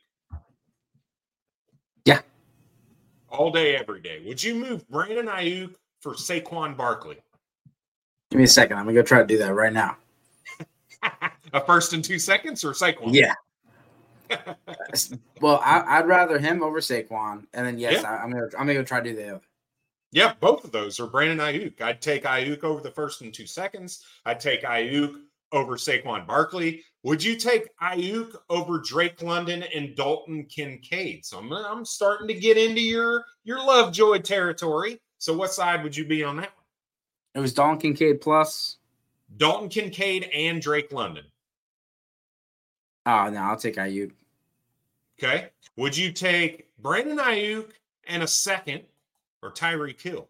Yeah. All day, every day. Would you move Brandon Aiyuk for Saquon Barkley? Give me a second. I'm gonna go try to do that right now. a first and two seconds or Saquon? Yeah well, I, would rather him over Saquon, and then yes, yeah. I, am gonna I'm gonna go try to do the other. Yeah, both of those are Brandon Aiyuk. I'd take Aiyuk over the first and two seconds. I'd take Aiyuk over Saquon Barkley. Would you take Aiyuk over Drake London and Dalton Kincaid? So I'm, I'm starting to get into your your Lovejoy territory. So what side would you be on that one? It was Dalton Kincaid plus Dalton Kincaid and Drake London. Oh no, I'll take Aiyuk. Okay. Would you take Brandon Aiyuk and a second or Tyreek Hill?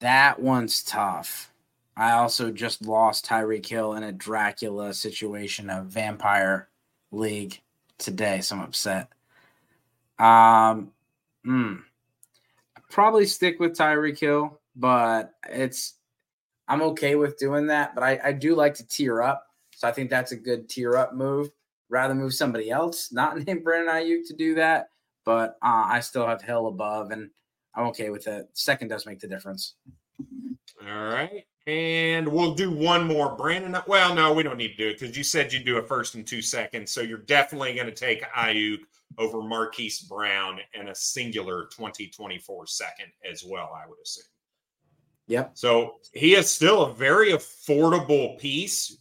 That one's tough. I also just lost Tyreek Hill in a Dracula situation, a vampire league today, so I'm upset. Um, hmm. Probably stick with Tyreek Hill, but it's I'm okay with doing that. But I, I do like to tear up, so I think that's a good tear up move rather move somebody else, not named Brandon Aiyuk, to do that. But uh, I still have Hill above, and I'm okay with it. Second does make the difference. All right. And we'll do one more. Brandon, well, no, we don't need to do it because you said you'd do a first and two seconds. So you're definitely going to take Aiyuk over Marquise Brown and a singular 2024 second as well, I would assume. Yep. So he is still a very affordable piece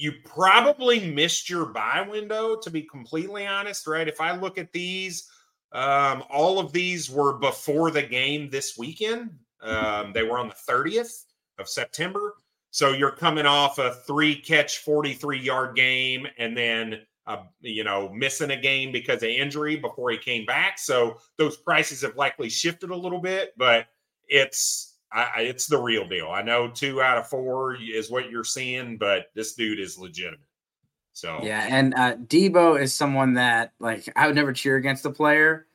you probably missed your buy window to be completely honest right? If i look at these um, all of these were before the game this weekend. Um, they were on the 30th of september. So you're coming off a three catch 43 yard game and then uh, you know missing a game because of injury before he came back. So those prices have likely shifted a little bit but it's I, it's the real deal. I know two out of four is what you're seeing, but this dude is legitimate. So yeah, and uh, Deebo is someone that like I would never cheer against the player,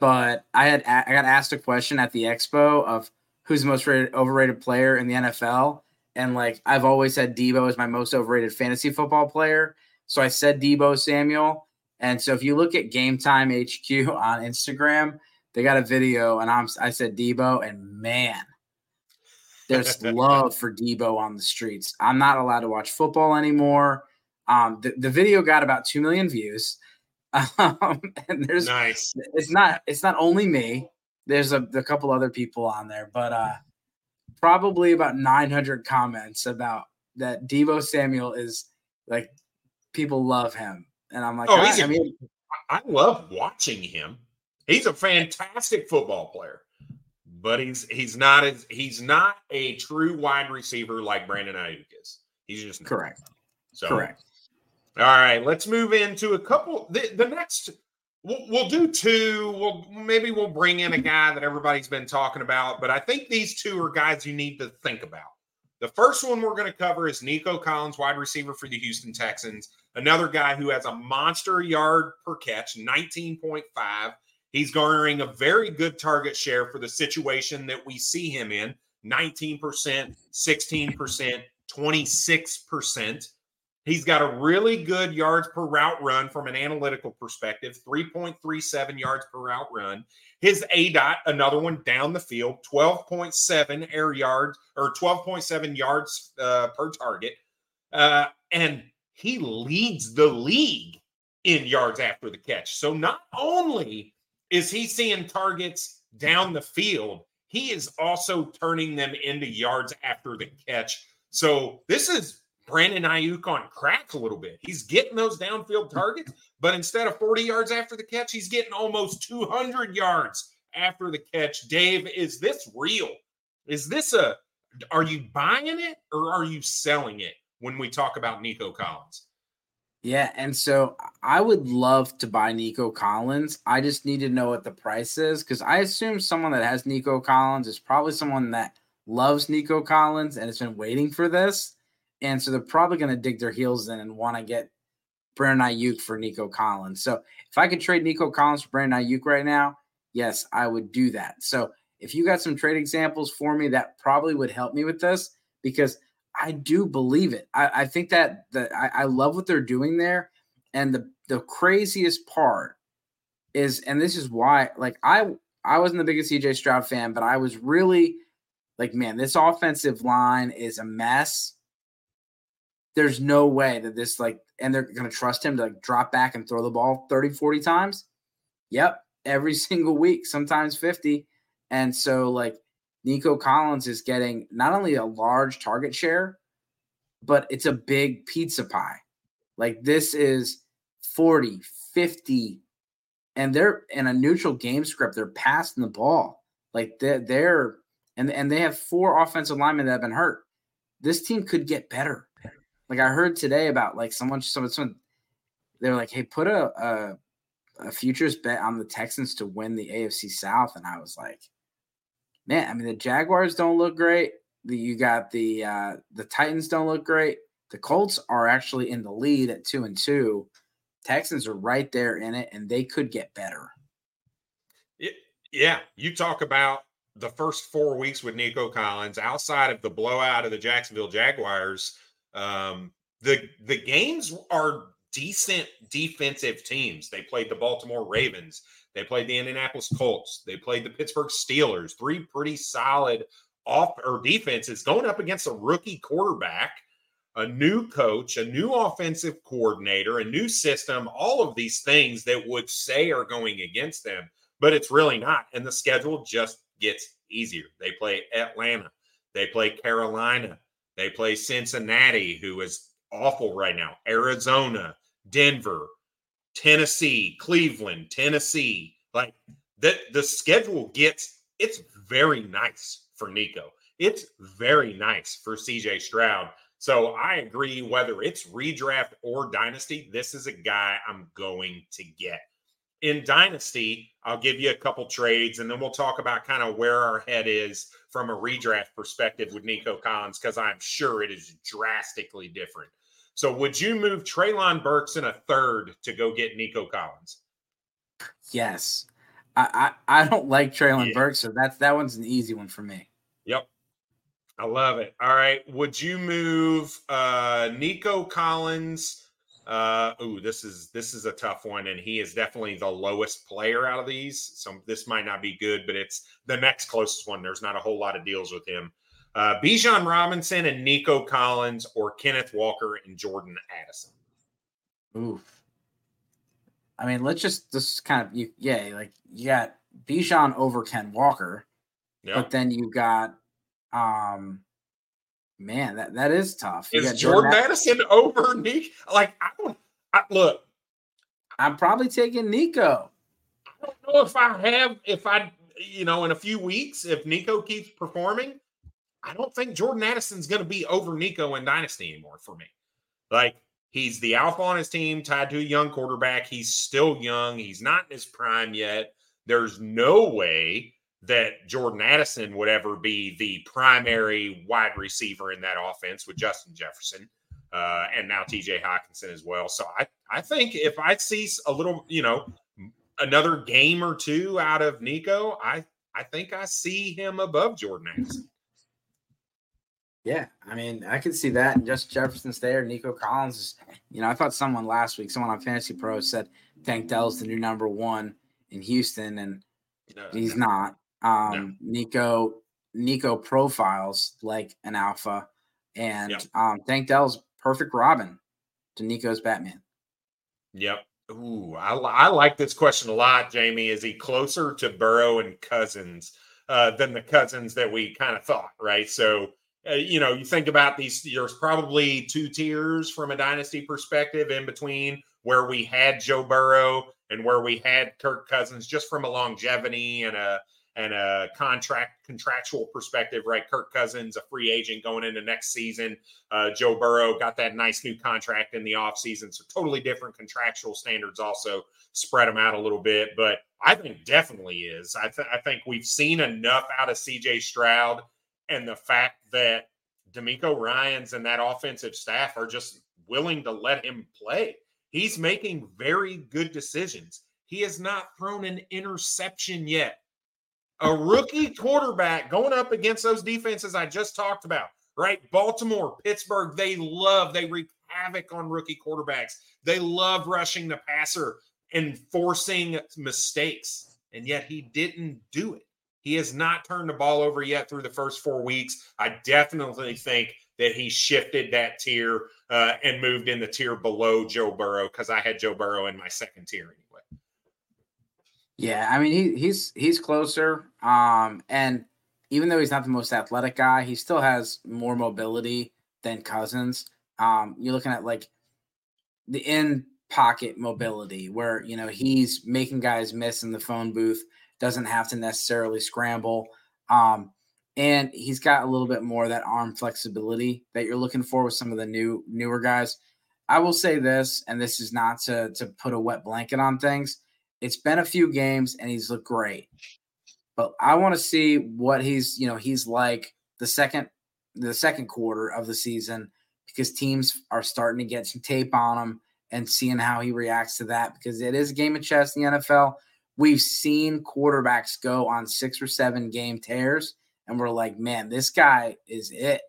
but I had I got asked a question at the expo of who's the most rated, overrated player in the NFL, and like I've always said Deebo is my most overrated fantasy football player. So I said Deebo Samuel, and so if you look at Game Time HQ on Instagram, they got a video, and I'm I said Deebo, and man, there's love for Deebo on the streets. I'm not allowed to watch football anymore. Um, the, the video got about two million views. Um, and there's nice. It's not it's not only me. There's a, a couple other people on there, but uh, probably about 900 comments about that Deebo Samuel is like people love him, and I'm like, oh, I mean, I love watching him. He's a fantastic football player, but he's he's not as he's not a true wide receiver like Brandon Aiyuk is. He's just not. correct. So, Correct. All right, let's move into a couple. The, the next, we'll, we'll do two. We'll maybe we'll bring in a guy that everybody's been talking about, but I think these two are guys you need to think about. The first one we're going to cover is Nico Collins, wide receiver for the Houston Texans. Another guy who has a monster yard per catch, 19.5. He's garnering a very good target share for the situation that we see him in 19%, 16%, 26%. He's got a really good yards per route run from an analytical perspective, 3.37 yards per route run. His aDOT, another one down the field, 12.7 air yards or 12.7 yards uh, per target. Uh, and he leads the league in yards after the catch. So not only is he seeing targets down the field, he is also turning them into yards after the catch. So this is Brandon Aiyuk on crack a little bit. He's getting those downfield targets, but instead of 40 yards after the catch, he's getting almost 200 yards after the catch. Dave, is this real? Is this a, are you buying it or are you selling it when we talk about Nico Collins? Yeah, and so I would love to buy Nico Collins. I just need to know what the price is because I assume someone that has Nico Collins is probably someone that loves Nico Collins and has been waiting for this. And so they're probably going to dig their heels in and want to get Brandon Aiyuk for Nico Collins. So if I could trade Nico Collins for Brandon Aiyuk right now, yes, I would do that. So if you got some trade examples for me, that probably would help me with this because I do believe it. I, I think that the I, I love what they're doing there. And the the craziest part is, and this is why, like I I wasn't the biggest CJ Stroud fan, but I was really like, man, this offensive line is a mess there's no way that this like and they're to trust him to like drop back and throw the ball 30 40 times yep every single week sometimes 50 and so like nico collins is getting not only a large target share but it's a big pizza pie. Like this is 40 50 and they're in a neutral game script. They're passing the ball. Like they're, they're and, and they have four offensive linemen that have been hurt. This team could get better. Like I heard today about like someone, someone, someone they were like, "Hey, put a, a a futures bet on the Texans to win the AFC South," and I was like, "Man, I mean the Jaguars don't look great. You got the uh, the Titans don't look great. The Colts are actually in the lead at two and two. Texans are right there in it, and they could get better." Yeah, you talk about the first four weeks with Nico Collins outside of the blowout of the Jacksonville Jaguars um, the the games are decent defensive teams. They played the Baltimore Ravens. They played the Indianapolis Colts. They played the Pittsburgh Steelers. Three pretty solid off or defenses going up against a rookie quarterback, a new coach, a new offensive coordinator, a new system, all of these things that would say are going against them, but it's really not. And the schedule just gets easier. They play Atlanta, they play Carolina, they play Cincinnati, who is awful right now, Arizona, Denver, Tennessee, Cleveland, Tennessee. Like the the schedule gets it's very nice for Nico. It's very nice for CJ Stroud. So I agree whether it's redraft or dynasty, this is a guy I'm going to get. In dynasty, I'll give you a couple trades and then we'll talk about kind of where our head is from a redraft perspective with Nico Collins because I'm sure it is drastically different. So, would you move Treylon Burks in a third to go get Nico Collins? Yes, I I, I don't like Treylon yeah. Burks, so that's that one's an easy one for me. Yep, I love it. All right, would you move uh, Nico Collins? Uh, ooh, this is this is a tough one, and he is definitely the lowest player out of these. So this might not be good, but it's the next closest one. There's not a whole lot of deals with him. Uh, Bijan Robinson and Nico Collins, or Kenneth Walker and Jordan Addison. Oof. I mean, let's just this kind of you, yeah, like you got Bijan over Ken Walker, yep. but then you got um Man, that, that is tough. You is Jordan Addison over Nico? Like, I don't I, look. I'm probably taking Nico. I don't know if I have, if I, you know, in a few weeks, if Nico keeps performing, I don't think Jordan Addison's going to be over Nico in Dynasty anymore for me. Like, he's the alpha on his team, tied to a young quarterback. He's still young. He's not in his prime yet. There's no way that Jordan Addison would ever be the primary wide receiver in that offense with Justin Jefferson uh, and now TJ Hockenson as well. So I, I think if I see a little, you know, another game or two out of Nico, I, I think I see him above Jordan Addison. Yeah, I mean, I could see that. And just Jefferson's there. Nico Collins is, you know, I thought someone last week, someone on Fantasy Pro said Tank Dell's the new number one in Houston, and no, he's no. not. Um, no. Nico Nico profiles like an alpha, and yep. um, Tank Dell's perfect Robin to Nico's Batman. Yep. Ooh, I, I like this question a lot, Jamie. Is he closer to Burrow and Cousins uh, than the Cousins that we kind of thought, right? So, uh, you know, you think about these, there's probably two tiers from a dynasty perspective in between where we had Joe Burrow and where we had Kirk Cousins, just from a longevity and a and a contract contractual perspective, right? Kirk Cousins, a free agent going into next season. Uh, Joe Burrow got that nice new contract in the offseason. So totally different contractual standards also spread them out a little bit. But I think definitely is. I, th- I think we've seen enough out of CJ Stroud and the fact that DeMeco Ryans and that offensive staff are just willing to let him play. He's making very good decisions. He has not thrown an interception yet a rookie quarterback going up against those defenses I just talked about, right? Baltimore, Pittsburgh, they love, they wreak havoc on rookie quarterbacks. They love rushing the passer and forcing mistakes. And yet he didn't do it. He has not turned the ball over yet through the first four weeks. I definitely think that he shifted that tier uh, and moved in the tier below Joe Burrow because I had Joe Burrow in my second tier. Anyway. Yeah, I mean he he's he's closer. Um, and even though he's not the most athletic guy, he still has more mobility than Cousins. Um, you're looking at like the in pocket mobility where you know he's making guys miss in the phone booth, doesn't have to necessarily scramble. Um, and he's got a little bit more of that arm flexibility that you're looking for with some of the new newer guys. I will say this, and this is not to to put a wet blanket on things it's been a few games and he's looked great. But I want to see what he's, you know, he's like the second the second quarter of the season because teams are starting to get some tape on him and seeing how he reacts to that because it is a game of chess in the NFL. We've seen quarterbacks go on six or seven game tears and we're like, man, this guy is it.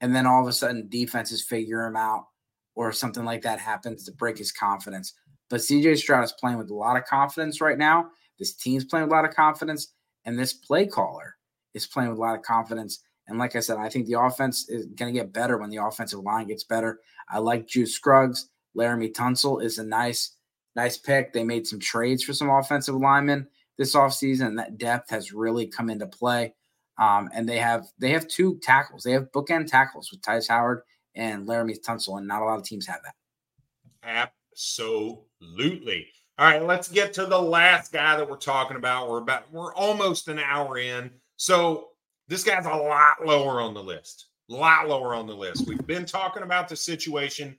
And then all of a sudden defenses figure him out or something like that happens to break his confidence. But CJ Stroud is playing with a lot of confidence right now. This team's playing with a lot of confidence, and this play caller is playing with a lot of confidence. And like I said, I think the offense is going to get better when the offensive line gets better. I like Juice Scruggs. Laremy Tunsil is a nice, nice pick. They made some trades for some offensive linemen this offseason, that depth has really come into play. Um, and they have they have two tackles. They have bookend tackles with Tytus Howard and Laremy Tunsil, and not a lot of teams have that. Absolutely. All right, let's get to the last guy that we're talking about. We're about we're almost an hour in. So this guy's a lot lower on the list. A lot lower on the list. We've been talking about the situation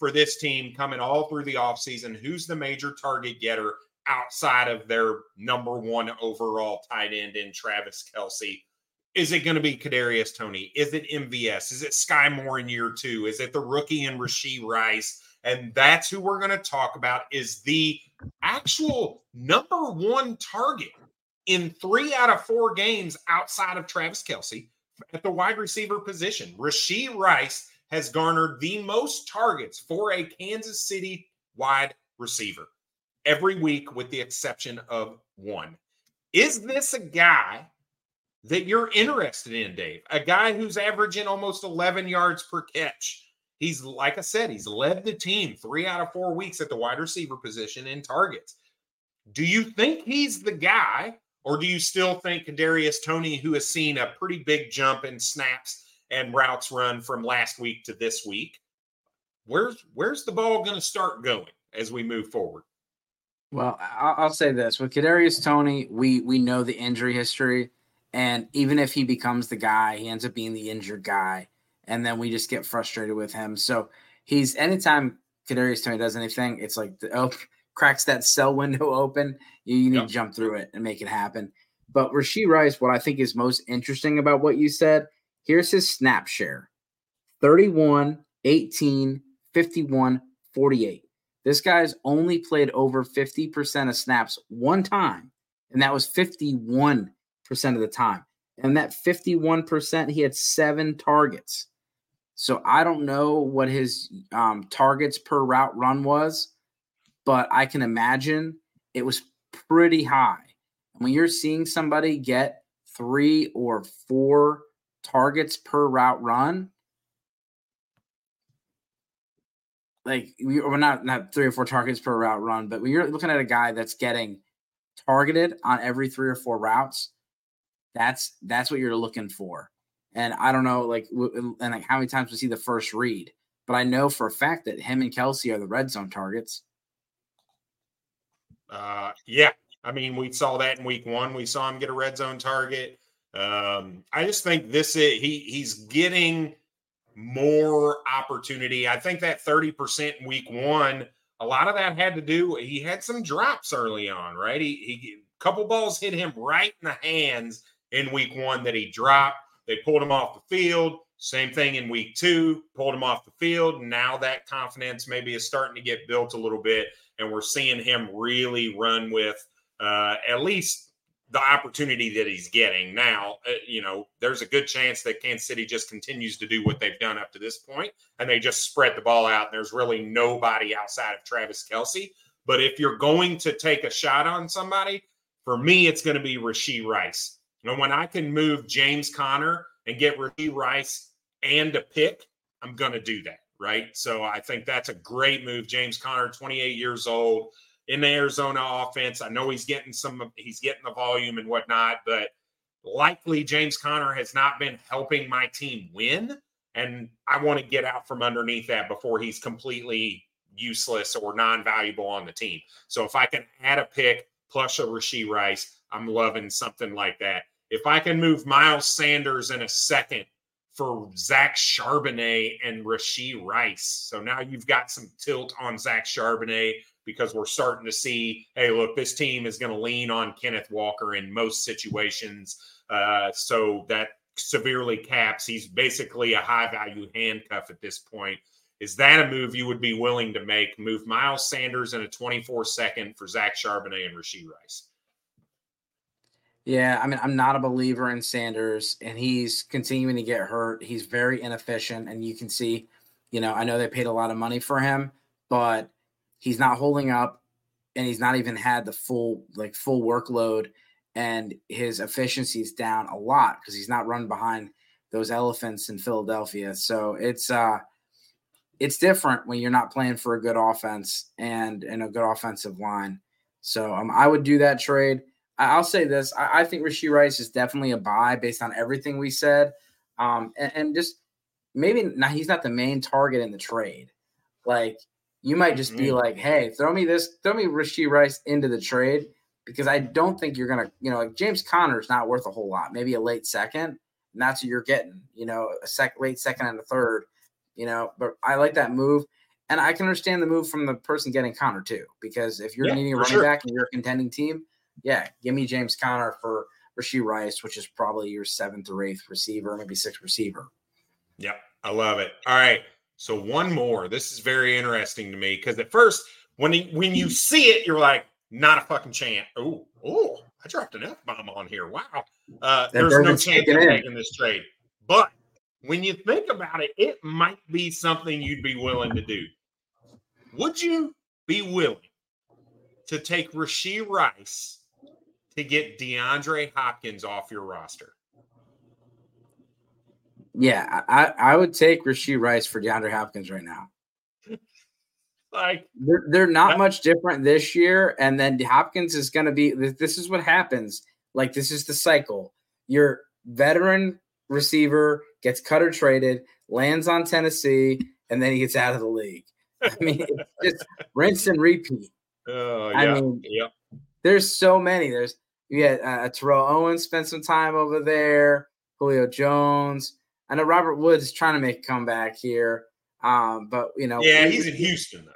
for this team coming all through the offseason. Who's the major target getter outside of their number one overall tight end in Travis Kelce? Is it going to be Kadarius Toney? Is it MVS? Is it Sky Moore in year two? Is it the rookie and Rashee Rice? And that's who we're going to talk about is the actual number one target in three out of four games outside of Travis Kelce at the wide receiver position. Rashee Rice has garnered the most targets for a Kansas City wide receiver every week, with the exception of one. Is this a guy that you're interested in, Dave? A guy who's averaging almost 11 yards per catch. He's, like I said, he's led the team three out of four weeks at the wide receiver position in targets. Do you think he's the guy, or do you still think Kadarius Toney, who has seen a pretty big jump in snaps and routes run from last week to this week, where's where's the ball going to start going as we move forward? Well, I'll say this: with Kadarius Toney, we we know the injury history, and even if he becomes the guy, he ends up being the injured guy, and then we just get frustrated with him. So he's anytime Kadarius Toney does anything, it's like the, oh, cracks that cell window open. You, you need yep. to jump through it and make it happen. But Rashee Rice, what I think is most interesting about what you said, here's his snap share 31, 18, 51, 48. This guy's only played over 50% of snaps one time, and that was 51% of the time. And that 51%, he had seven targets. So I don't know what his um, targets per route run was, but I can imagine it was pretty high. When you're seeing somebody get three or four targets per route run, like we, are not not three or four targets per route run, but when you're looking at a guy that's getting targeted on every three or four routes, that's that's what you're looking for. And I don't know, like, and like how many times we see the first read, but I know for a fact that him and Kelce are the red zone targets. Uh, yeah, I mean, we saw that in week one. We saw him get a red zone target. Um, I just think this is he he's getting more opportunity. I think that 30% in week one, a lot of that had to do, he had some drops early on, right? He, he couple balls hit him right in the hands in week one that he dropped. They pulled him off the field. Same thing in week two, pulled him off the field. Now that confidence maybe is starting to get built a little bit, and we're seeing him really run with uh, at least the opportunity that he's getting now, uh, you know, there's a good chance that Kansas City just continues to do what they've done up to this point, and they just spread the ball out. And there's really nobody outside of Travis Kelce. But if you're going to take a shot on somebody, for me, it's going to be Rashee Rice. And when I can move James Conner and get Rashee Rice and a pick, I'm going to do that. Right. So I think that's a great move. James Conner, 28 years old in the Arizona offense. I know he's getting some, he's getting the volume and whatnot, but likely James Conner has not been helping my team win. And I want to get out from underneath that before he's completely useless or non valuable on the team. So if I can add a pick plus a Rashee Rice, I'm loving something like that. If I can move Miles Sanders in a second for Zach Charbonnet and Rashee Rice. So now you've got some tilt on Zach Charbonnet because we're starting to see, hey, look, this team is going to lean on Kenneth Walker in most situations. Uh, so that severely caps. He's basically a high value handcuff at this point. Is that a move you would be willing to make? Move Miles Sanders in a 24 second for Zach Charbonnet and Rashee Rice. Yeah, I mean, I'm not a believer in Sanders, and he's continuing to get hurt. He's very inefficient, and you can see, you know, I know they paid a lot of money for him, but he's not holding up and he's not even had the full like full workload and his efficiency is down a lot because he's not run behind those elephants in Philadelphia. So it's uh it's different when you're not playing for a good offense and and a good offensive line. So um, I would do that trade. I, will say this: I, I, think Rashee Rice is definitely a buy based on everything we said, um, and, and just maybe not, he's not the main target in the trade. Like you might just mm-hmm. be like, hey, throw me this, throw me Rashee Rice into the trade because I don't think you're gonna, you know, like James Conner is not worth a whole lot, maybe a late second, and that's what you're getting, you know, a sec late second and a third, you know. But I like that move. And I can understand the move from the person getting Conner too, because if you're yeah, needing a running sure. back and you're a contending team, yeah, give me James Conner for Rashee Rice, which is probably your seventh or eighth receiver, maybe sixth receiver. Yep, I love it. All right. So one more. This is very interesting to me because at first, when he, when you see it, you're like, not a fucking chance. Oh, oh, I dropped an F bomb on here. Wow. Uh, there's no chance of taking this trade. But when you think about it, it might be something you'd be willing to do. Would you be willing to take Rashee Rice to get DeAndre Hopkins off your roster? Yeah, I, I would take Rashee Rice for DeAndre Hopkins right now. like they're, they're not that, much different this year, and then Hopkins is going to be. This is what happens. Like this is the cycle. Your veteran receiver gets cut or traded, lands on Tennessee, and then he gets out of the league. I mean, it's just rinse and repeat. Oh, yeah, mean, yeah. There's so many. There's you get uh, Terrell Owens spent some time over there. Julio Jones. I know Robert Woods is trying to make a comeback here, um, but you know, yeah, he's in Houston though.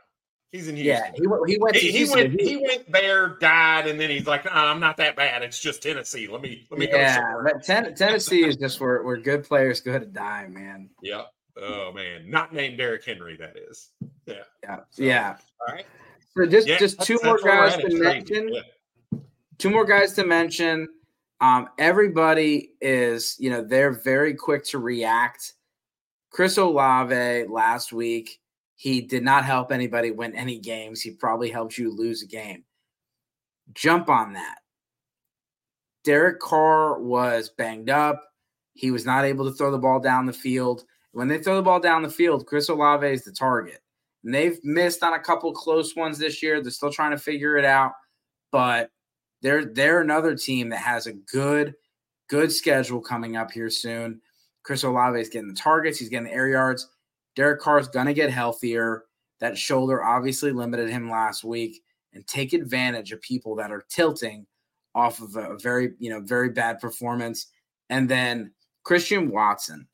He's in Houston. Yeah, he, he went. He, he went. He went there, died, and then he's like, "I'm not that bad. It's just Tennessee. Let me let me yeah, go." Yeah, ten, Tennessee is just where where good players go to die, man. Yep. Oh man, not named Derrick Henry. That is. Yeah. Yeah. So, yeah. All right. So just yeah, just two more guys to mention. Yeah. Two more guys to mention. Um, everybody is, you know, they're very quick to react. Chris Olave last week he did not help anybody win any games. He probably helped you lose a game. Jump on that. Derek Carr was banged up. He was not able to throw the ball down the field. When they throw the ball down the field, Chris Olave is the target. And they've missed on a couple close ones this year. They're still trying to figure it out, but they're they're another team that has a good good schedule coming up here soon. Chris Olave is getting the targets. He's getting the air yards. Derek Carr's to get healthier. That shoulder obviously limited him last week and take advantage of people that are tilting off of a very, you know, very bad performance. And then Christian Watson.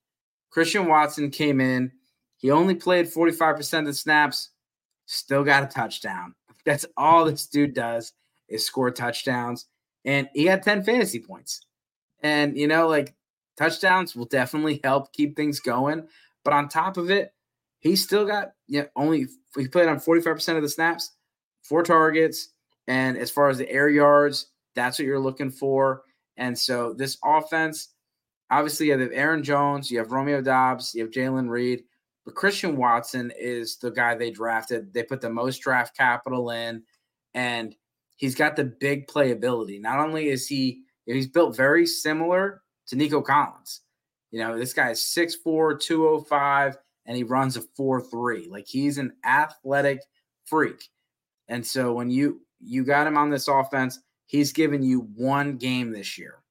Christian Watson came in. He only played 45% of the snaps, still got a touchdown. That's all this dude does is score touchdowns. And he had 10 fantasy points. And, you know, like touchdowns will definitely help keep things going. But on top of it, he still got you know, only he played on 45% of the snaps, four targets. And as far as the air yards, that's what you're looking for. And so this offense, obviously, you have Aaron Jones, you have Romeo Doubs, you have Jayden Reed, but Christian Watson is the guy they drafted. They put the most draft capital in, and he's got the big playability. Not only is he, he's built very similar to Nico Collins. You know, this guy is 6'4, 205, and he runs a 4-3. Like he's an athletic freak. And so when you you got him on this offense, he's given you one game this year.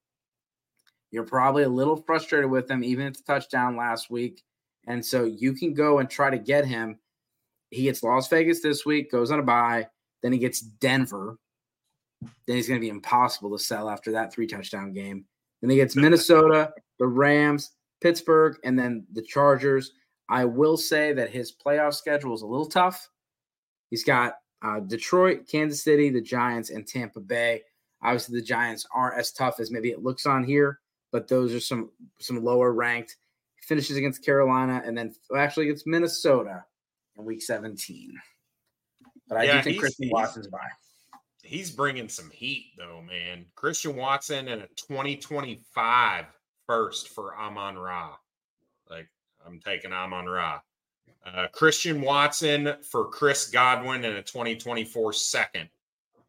You're probably a little frustrated with him, even at the touchdown last week. And so you can go and try to get him. He gets Las Vegas this week, goes on a bye. Then he gets Denver. Then he's going to be impossible to sell after that three touchdown game. Then he gets Minnesota, the Rams, Pittsburgh, and then the Chargers. I will say that his playoff schedule is a little tough. He's got uh, Detroit, Kansas City, the Giants, and Tampa Bay. Obviously, the Giants aren't as tough as maybe it looks on here, but those are some some lower ranked. He finishes against Carolina and then actually against Minnesota in Week 17. But I yeah, do think Christian Watson's buy. He's bringing some heat though, man. Christian Watson and a 2025 first for Amon Ra. Like I'm taking Amon Ra. Uh, Christian Watson for Chris Godwin and a 2024 second.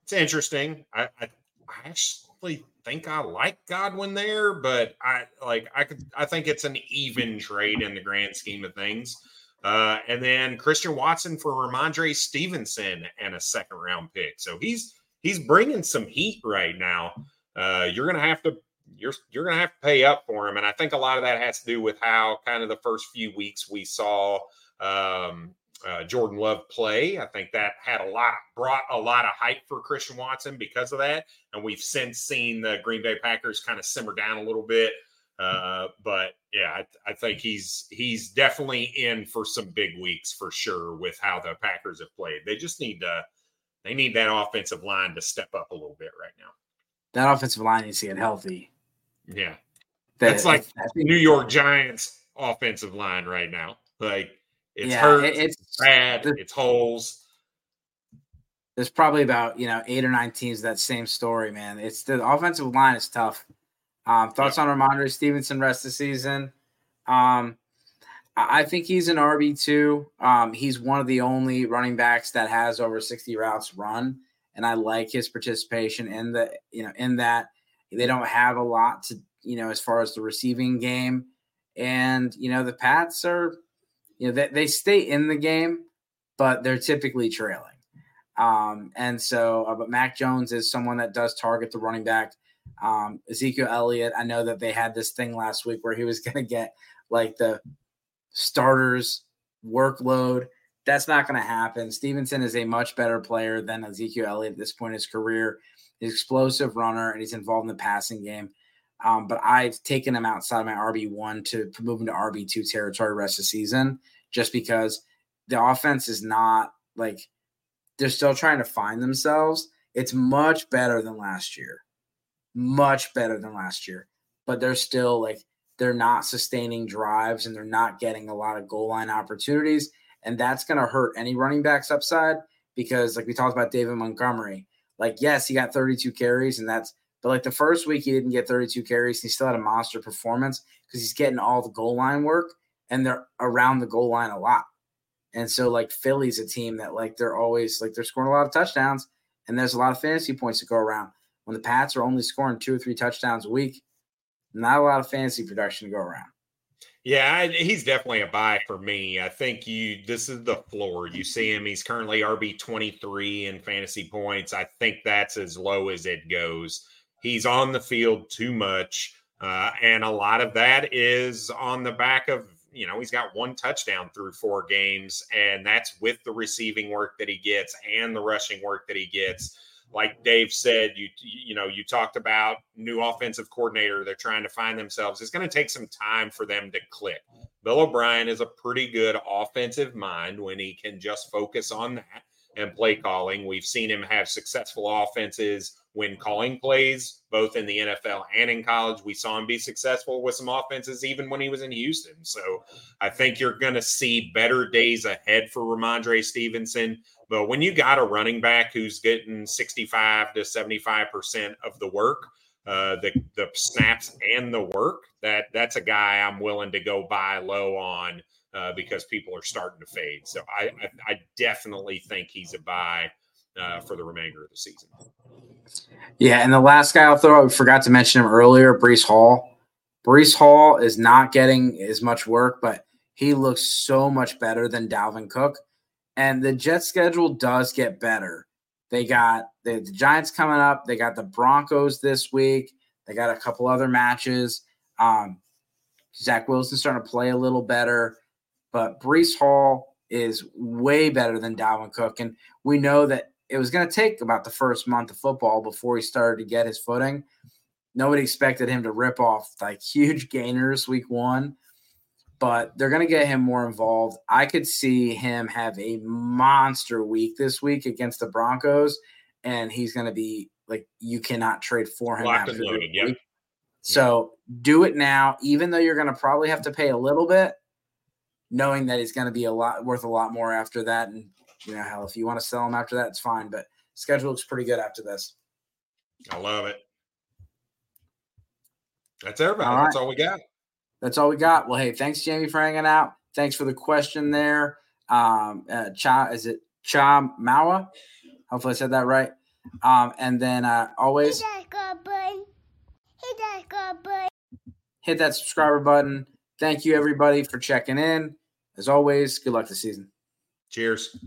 It's interesting. I, I, I actually think I like Godwin there, but I like I could I think it's an even trade in the grand scheme of things. Uh, and then Christian Watson for Rhamondre Stevenson and a second round pick. So he's he's bringing some heat right now. Uh, you're gonna have to you're you're going to have to pay up for him. And I think a lot of that has to do with how kind of the first few weeks we saw um, uh, Jordan Love play. I think that had a lot brought a lot of hype for Christian Watson because of that. And we've since seen the Green Bay Packers kind of simmer down a little bit. Uh, but yeah, I, I, think he's he's definitely in for some big weeks for sure with how the Packers have played. They just need to they need that offensive line to step up a little bit right now. That offensive line needs to get healthy. Yeah. That's like New York Giants offensive line right now. Like it's yeah, hurt, it's, it's bad, the, it's holes. There's probably about you know eight or nine teams that same story, man. It's the offensive line is tough. Um, thoughts on Rhamondre Stevenson rest of the season? Um, I think he's an RB two. Um, he's one of the only running backs that has over sixty routes run, and I like his participation in the you know in that they don't have a lot to you know as far as the receiving game, and you know the Pats are you know they, they stay in the game, but they're typically trailing. Um, and so, uh, but Mac Jones is someone that does target the running back. Um, Ezekiel Elliott, I know that they had this thing last week where he was going to get like the starters workload. That's not going to happen. Stevenson is a much better player than Ezekiel Elliott at this point in his career. He's explosive runner and he's involved in the passing game. Um, but I've taken him outside of my RB1 to move into RB2 territory rest of the season just because the offense is not like they're still trying to find themselves. It's much better than last year. Much better than last year. But they're still like they're not sustaining drives and they're not getting a lot of goal line opportunities. And that's going to hurt any running backs upside because, like we talked about David Montgomery, like, yes, he got 32 carries and that's, but like the first week he didn't get 32 carries. He still had a monster performance because he's getting all the goal line work and they're around the goal line a lot. And so, like, Philly's a team that, like, they're always like they're scoring a lot of touchdowns and there's a lot of fantasy points to go around. When the Pats are only scoring two or three touchdowns a week, not a lot of fantasy production to go around. Yeah, I, he's definitely a buy for me. I think you this is the floor. You see him, he's currently RB 23 in fantasy points. I think that's as low as it goes. He's on the field too much. Uh, and a lot of that is on the back of, you know, he's got one touchdown through four games, and that's with the receiving work that he gets and the rushing work that he gets like Dave said, you you know you talked about new offensive coordinator. They're trying to find themselves. It's going to take some time for them to click. Bill O'Brien is a pretty good offensive mind when he can just focus on that and play calling. We've seen him have successful offenses when calling plays, both in the NFL and in college. We saw him be successful with some offenses even when he was in Houston. So I think you're going to see better days ahead for Rhamondre Stevenson. But when you got a running back who's getting 65 to 75% of the work, uh, the the snaps and the work, that that's a guy I'm willing to go buy low on uh, because people are starting to fade. So I, I, I definitely think he's a buy uh, for the remainder of the season. Yeah, and the last guy I'll throw, I forgot to mention him earlier, Breece Hall. Breece Hall is not getting as much work, but he looks so much better than Dalvin Cook. And the Jet schedule does get better. They got the, the Giants coming up. They got the Broncos this week. They got a couple other matches. Um, Zach Wilson starting to play a little better, but Breece Hall is way better than Dalvin Cook. And we know that it was going to take about the first month of football before he started to get his footing. Nobody expected him to rip off like huge gainers week one, but they're going to get him more involved. I could see him have a monster week this week against the Broncos, and he's going to be like you cannot trade for him. Locked and loaded, yeah. So do it now, even though you're going to probably have to pay a little bit, knowing that he's going to be a lot worth a lot more after that, and you know, hell, if you want to sell them after that, it's fine. But schedule looks pretty good after this. I love it. That's everybody. All right. That's all we got. That's all we got. Well, hey, thanks, Jamie, for hanging out. Thanks for the question there. Um, uh, Cha, is it Cha Mawa? Hopefully, I said that right. Um, and then uh, always hit that button. Hit that button. Hit that subscriber button. Thank you, everybody, for checking in. As always, good luck this season. Cheers.